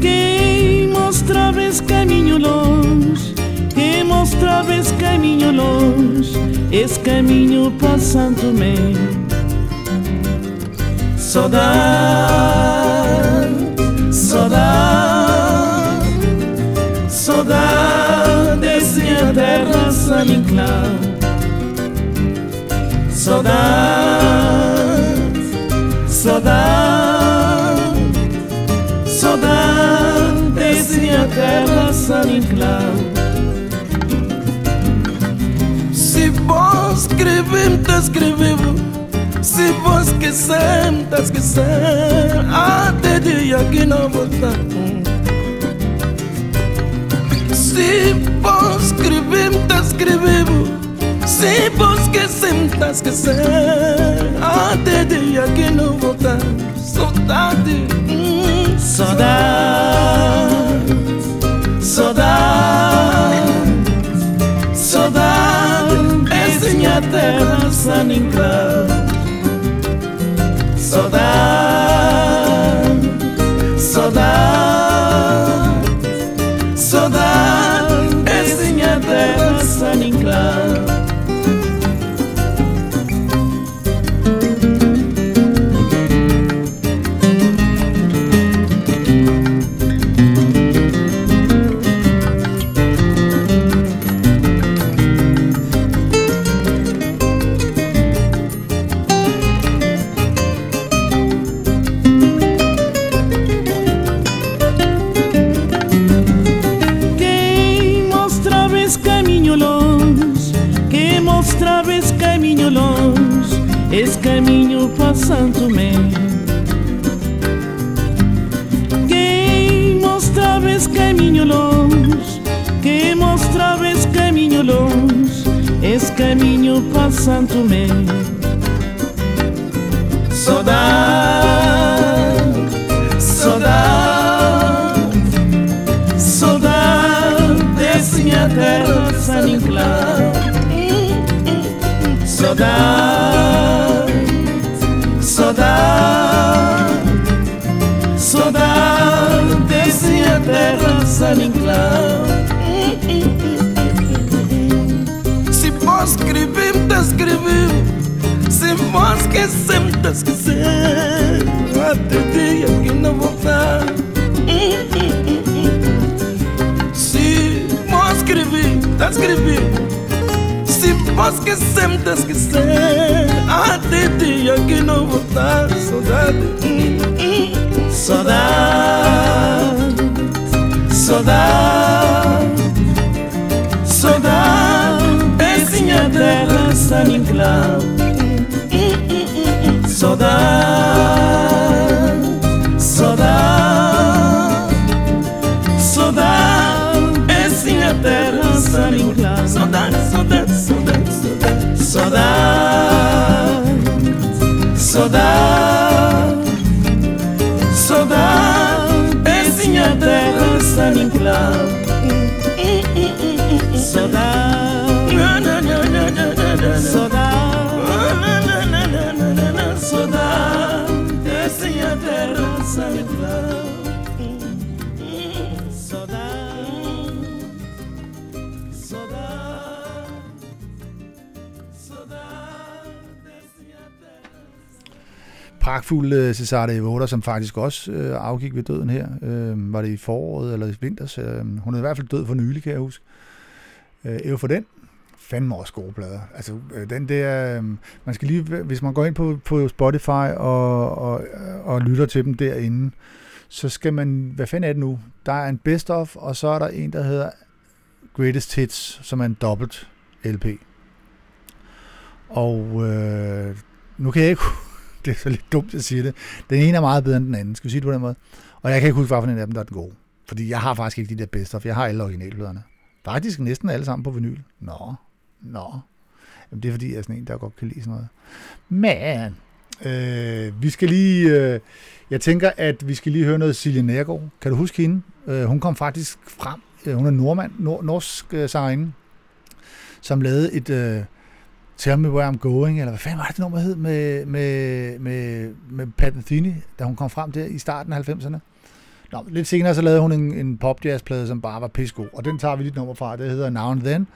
Speaker 9: Quem mostrava esse caminho longe Quem mostrava esse caminho longe Esse caminho passando-me. Saudade, saudade Saudade desse minha é terra, Saniclá Saudade saudade, saudade desse terra saniclão. Se vos escrevemos, te escrevo. Se vos esquecemos, te esquecemos. Até dia que não voltamos. Se vos escrevemos, te escrevo. Se vos esquecemos, te esquecemos. Até dia que não voltamos. mm, Saudade Saudade Saudade És minha terra saningla Saudade Saudade Saudade És minha terra saningla caminho passando me. Saudade, saudade. Saudade, minha terra saninclar Saudade, saudade Saudade, minha terra saninclar escrevim, descrevim Se me esquecem, te esquecer. Até o dia que não voltar. Se me escrevi, te escrevi Se me esquecem, te esquecer. Até o dia que não voltar. Saudade. Saudade. Saudade. Soda Soda Soda Es a terras a ningla Soda, soda, soda, Es a terras a ningla
Speaker 1: Soda. Uh, Cesare Evoda, som faktisk også øh, afgik ved døden her. Øh, var det i foråret eller i vinters? Øh, hun er i hvert fald død for nylig, kan jeg huske. Øh, Ev for den. Fandme også gode plader. Altså, øh, den der, øhm, man skal lige, hvis man går ind på, på Spotify og, og, og lytter til dem derinde, så skal man, hvad fanden er det nu? Der er en best of, og så er der en, der hedder Greatest Hits, som er en dobbelt LP. Og øh, nu kan jeg ikke, det er så lidt dumt at sige det, den ene er meget bedre end den anden, skal vi sige det på den måde. Og jeg kan ikke huske, hvilken af dem, der er den gode. Fordi jeg har faktisk ikke de der best of, jeg har alle originalpladerne. Faktisk næsten alle sammen på vinyl. Nå, nå. Jamen, det er fordi, jeg er sådan en, der godt kan lide sådan noget. Men, øh, vi skal lige... Øh, jeg tænker, at vi skal lige høre noget Silje Nærgaard. Kan du huske hende? Øh, hun kom faktisk frem. Øh, hun er nordmand, nord, norsk øh, sangerinde, som lavede et... Øh, Tell Me Where I'm Going, eller hvad fanden var det nummer hed med, med, med, med Pat Metheny, da hun kom frem der i starten af 90'erne. Nå, lidt senere så lavede hun en, en pop-jazz-plade, som bare var pissegod, og den tager vi lidt nummer fra. Det hedder Now and Then,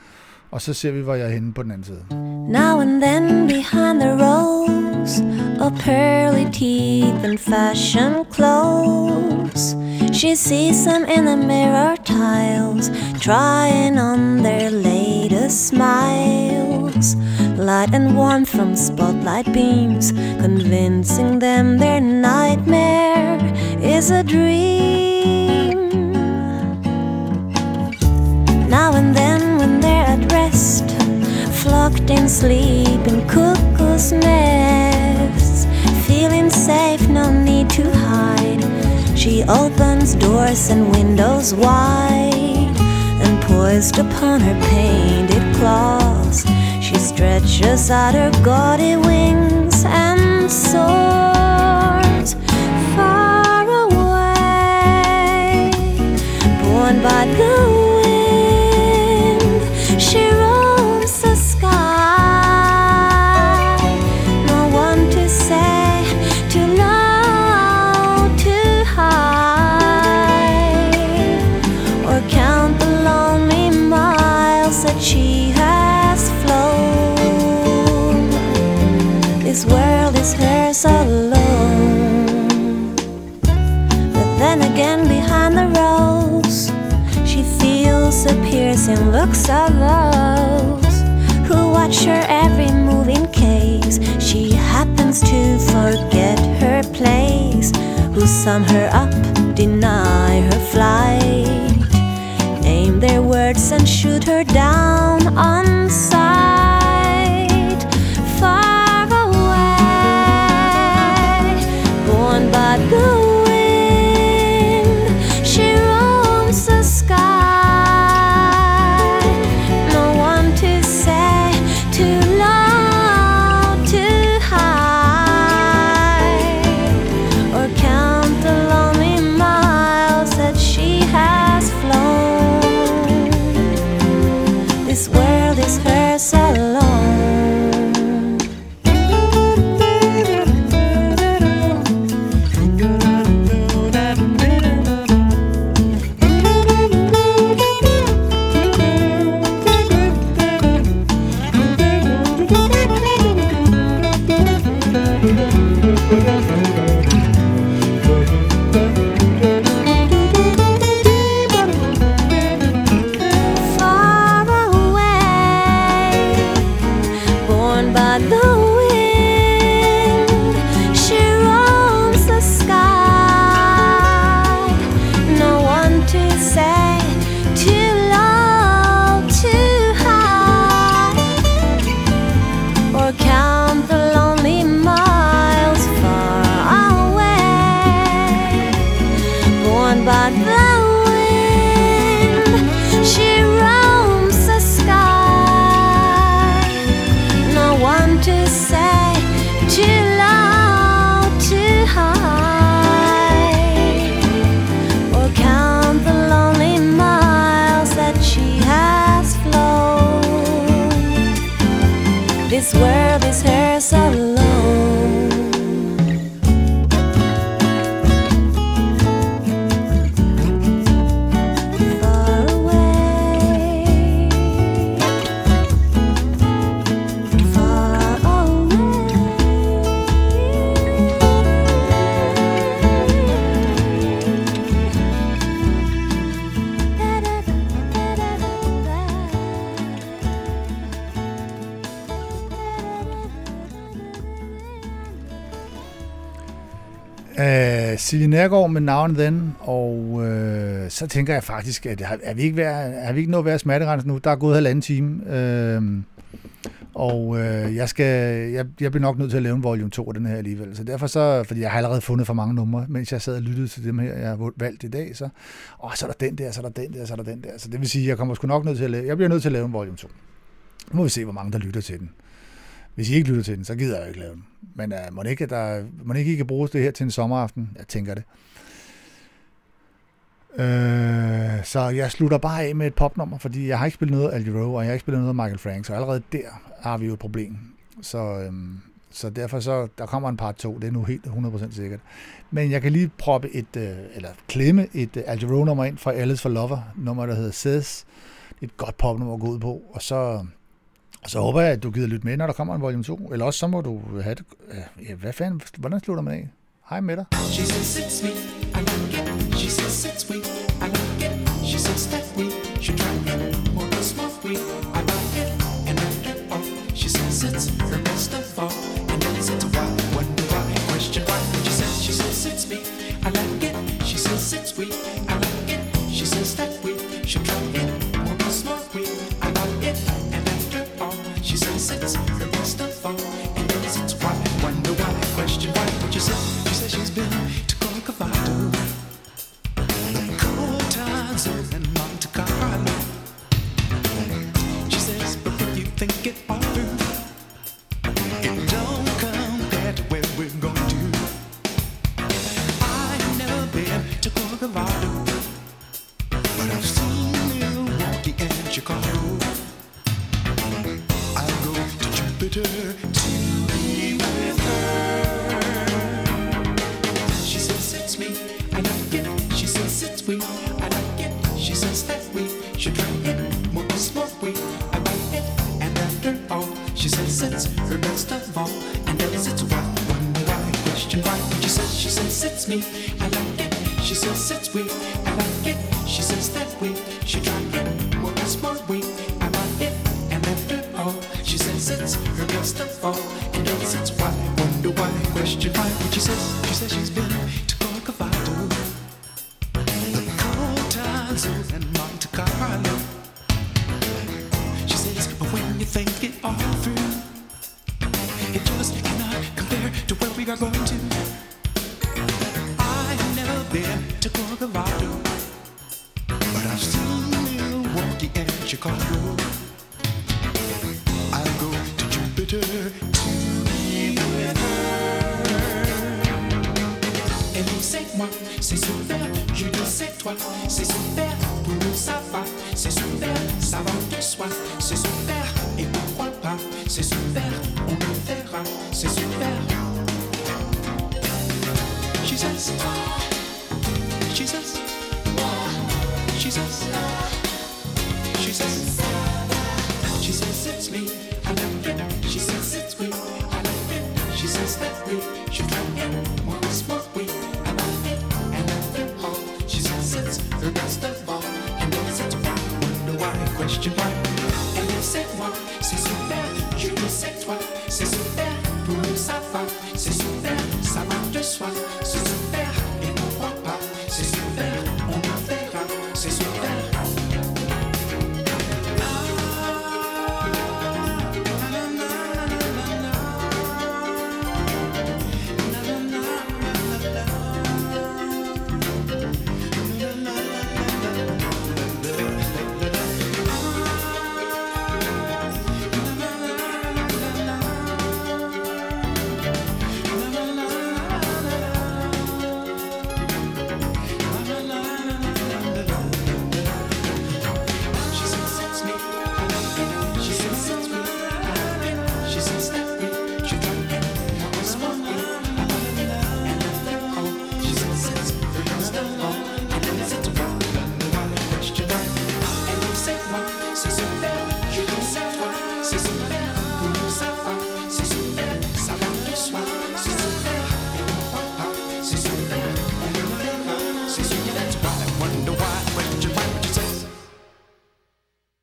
Speaker 1: og så ser vi, hvor jeg er henne på den anden side.
Speaker 7: Now and then behind the rows of pearly teeth and fashion clothes, she sees them in the mirror tiles, trying on their latest smiles. Light and warmth from spotlight beams, convincing them their nightmare is a dream. Now and then, rest, flocked in sleep in cuckoo's nests, feeling safe, no need to hide. She opens doors and windows wide, and poised upon her painted claws, she stretches out her gaudy wings and soars far away, borne by the piercing looks of those who watch her every move in case she happens to forget her place. Who sum her up, deny her flight, aim their words and shoot her down on sight.
Speaker 1: Silje Nærgaard med navnet den, og øh, så tænker jeg faktisk, at har, er vi ikke, været, er vi ikke nået at være smertegrænsen nu? Der er gået halvanden time, øh, og øh, jeg, skal, jeg, jeg bliver nok nødt til at lave en volume 2 af den her alligevel. Så derfor så, fordi jeg har allerede fundet for mange numre, mens jeg sad og lyttede til dem her, jeg har valgt i dag, så, åh, så er der den der, så er der den der, så er der den der. Så det vil sige, jeg kommer sgu nok nødt til at lave, jeg bliver nødt til at lave en volume 2. Nu må vi se, hvor mange der lytter til den. Hvis I ikke lytter til den, så gider jeg ikke lave den. Men uh, må, det ikke, der, må det ikke, I kan bruge det her til en sommeraften? Jeg tænker det. Øh, så jeg slutter bare af med et popnummer, fordi jeg har ikke spillet noget af Al Jarreau, og jeg har ikke spillet noget af Michael Frank, så allerede der har vi jo et problem. Så, øhm, så derfor så, der kommer en part 2, det er nu helt 100% sikkert. Men jeg kan lige proppe et, øh, eller klemme et øh, Al Jarreau nummer ind fra Alice for Lover, nummer der hedder Says. Det er et godt popnummer at gå ud på, og så, så håber jeg, at du gider lytte med, når der kommer en volume 2. Eller også så må du have det. Ja, hvad fanden, hvordan slutter man af? Hej med dig.
Speaker 10: She says it's me, I like it. She says it's sweet, I like it. She says that we should try it. More than small sweet, I like it. And after all, she says it's her best of all. And then it's why, wonder why, question why. She says, she says it's me, I like it. She says it's sweet, I like it. She says that we should try it. Think it all through, don't we're going to. I've never been to Corcovado, but I've seen Milwaukee and Chicago. I'll go to Jupiter me, I like it. She says it's we, I like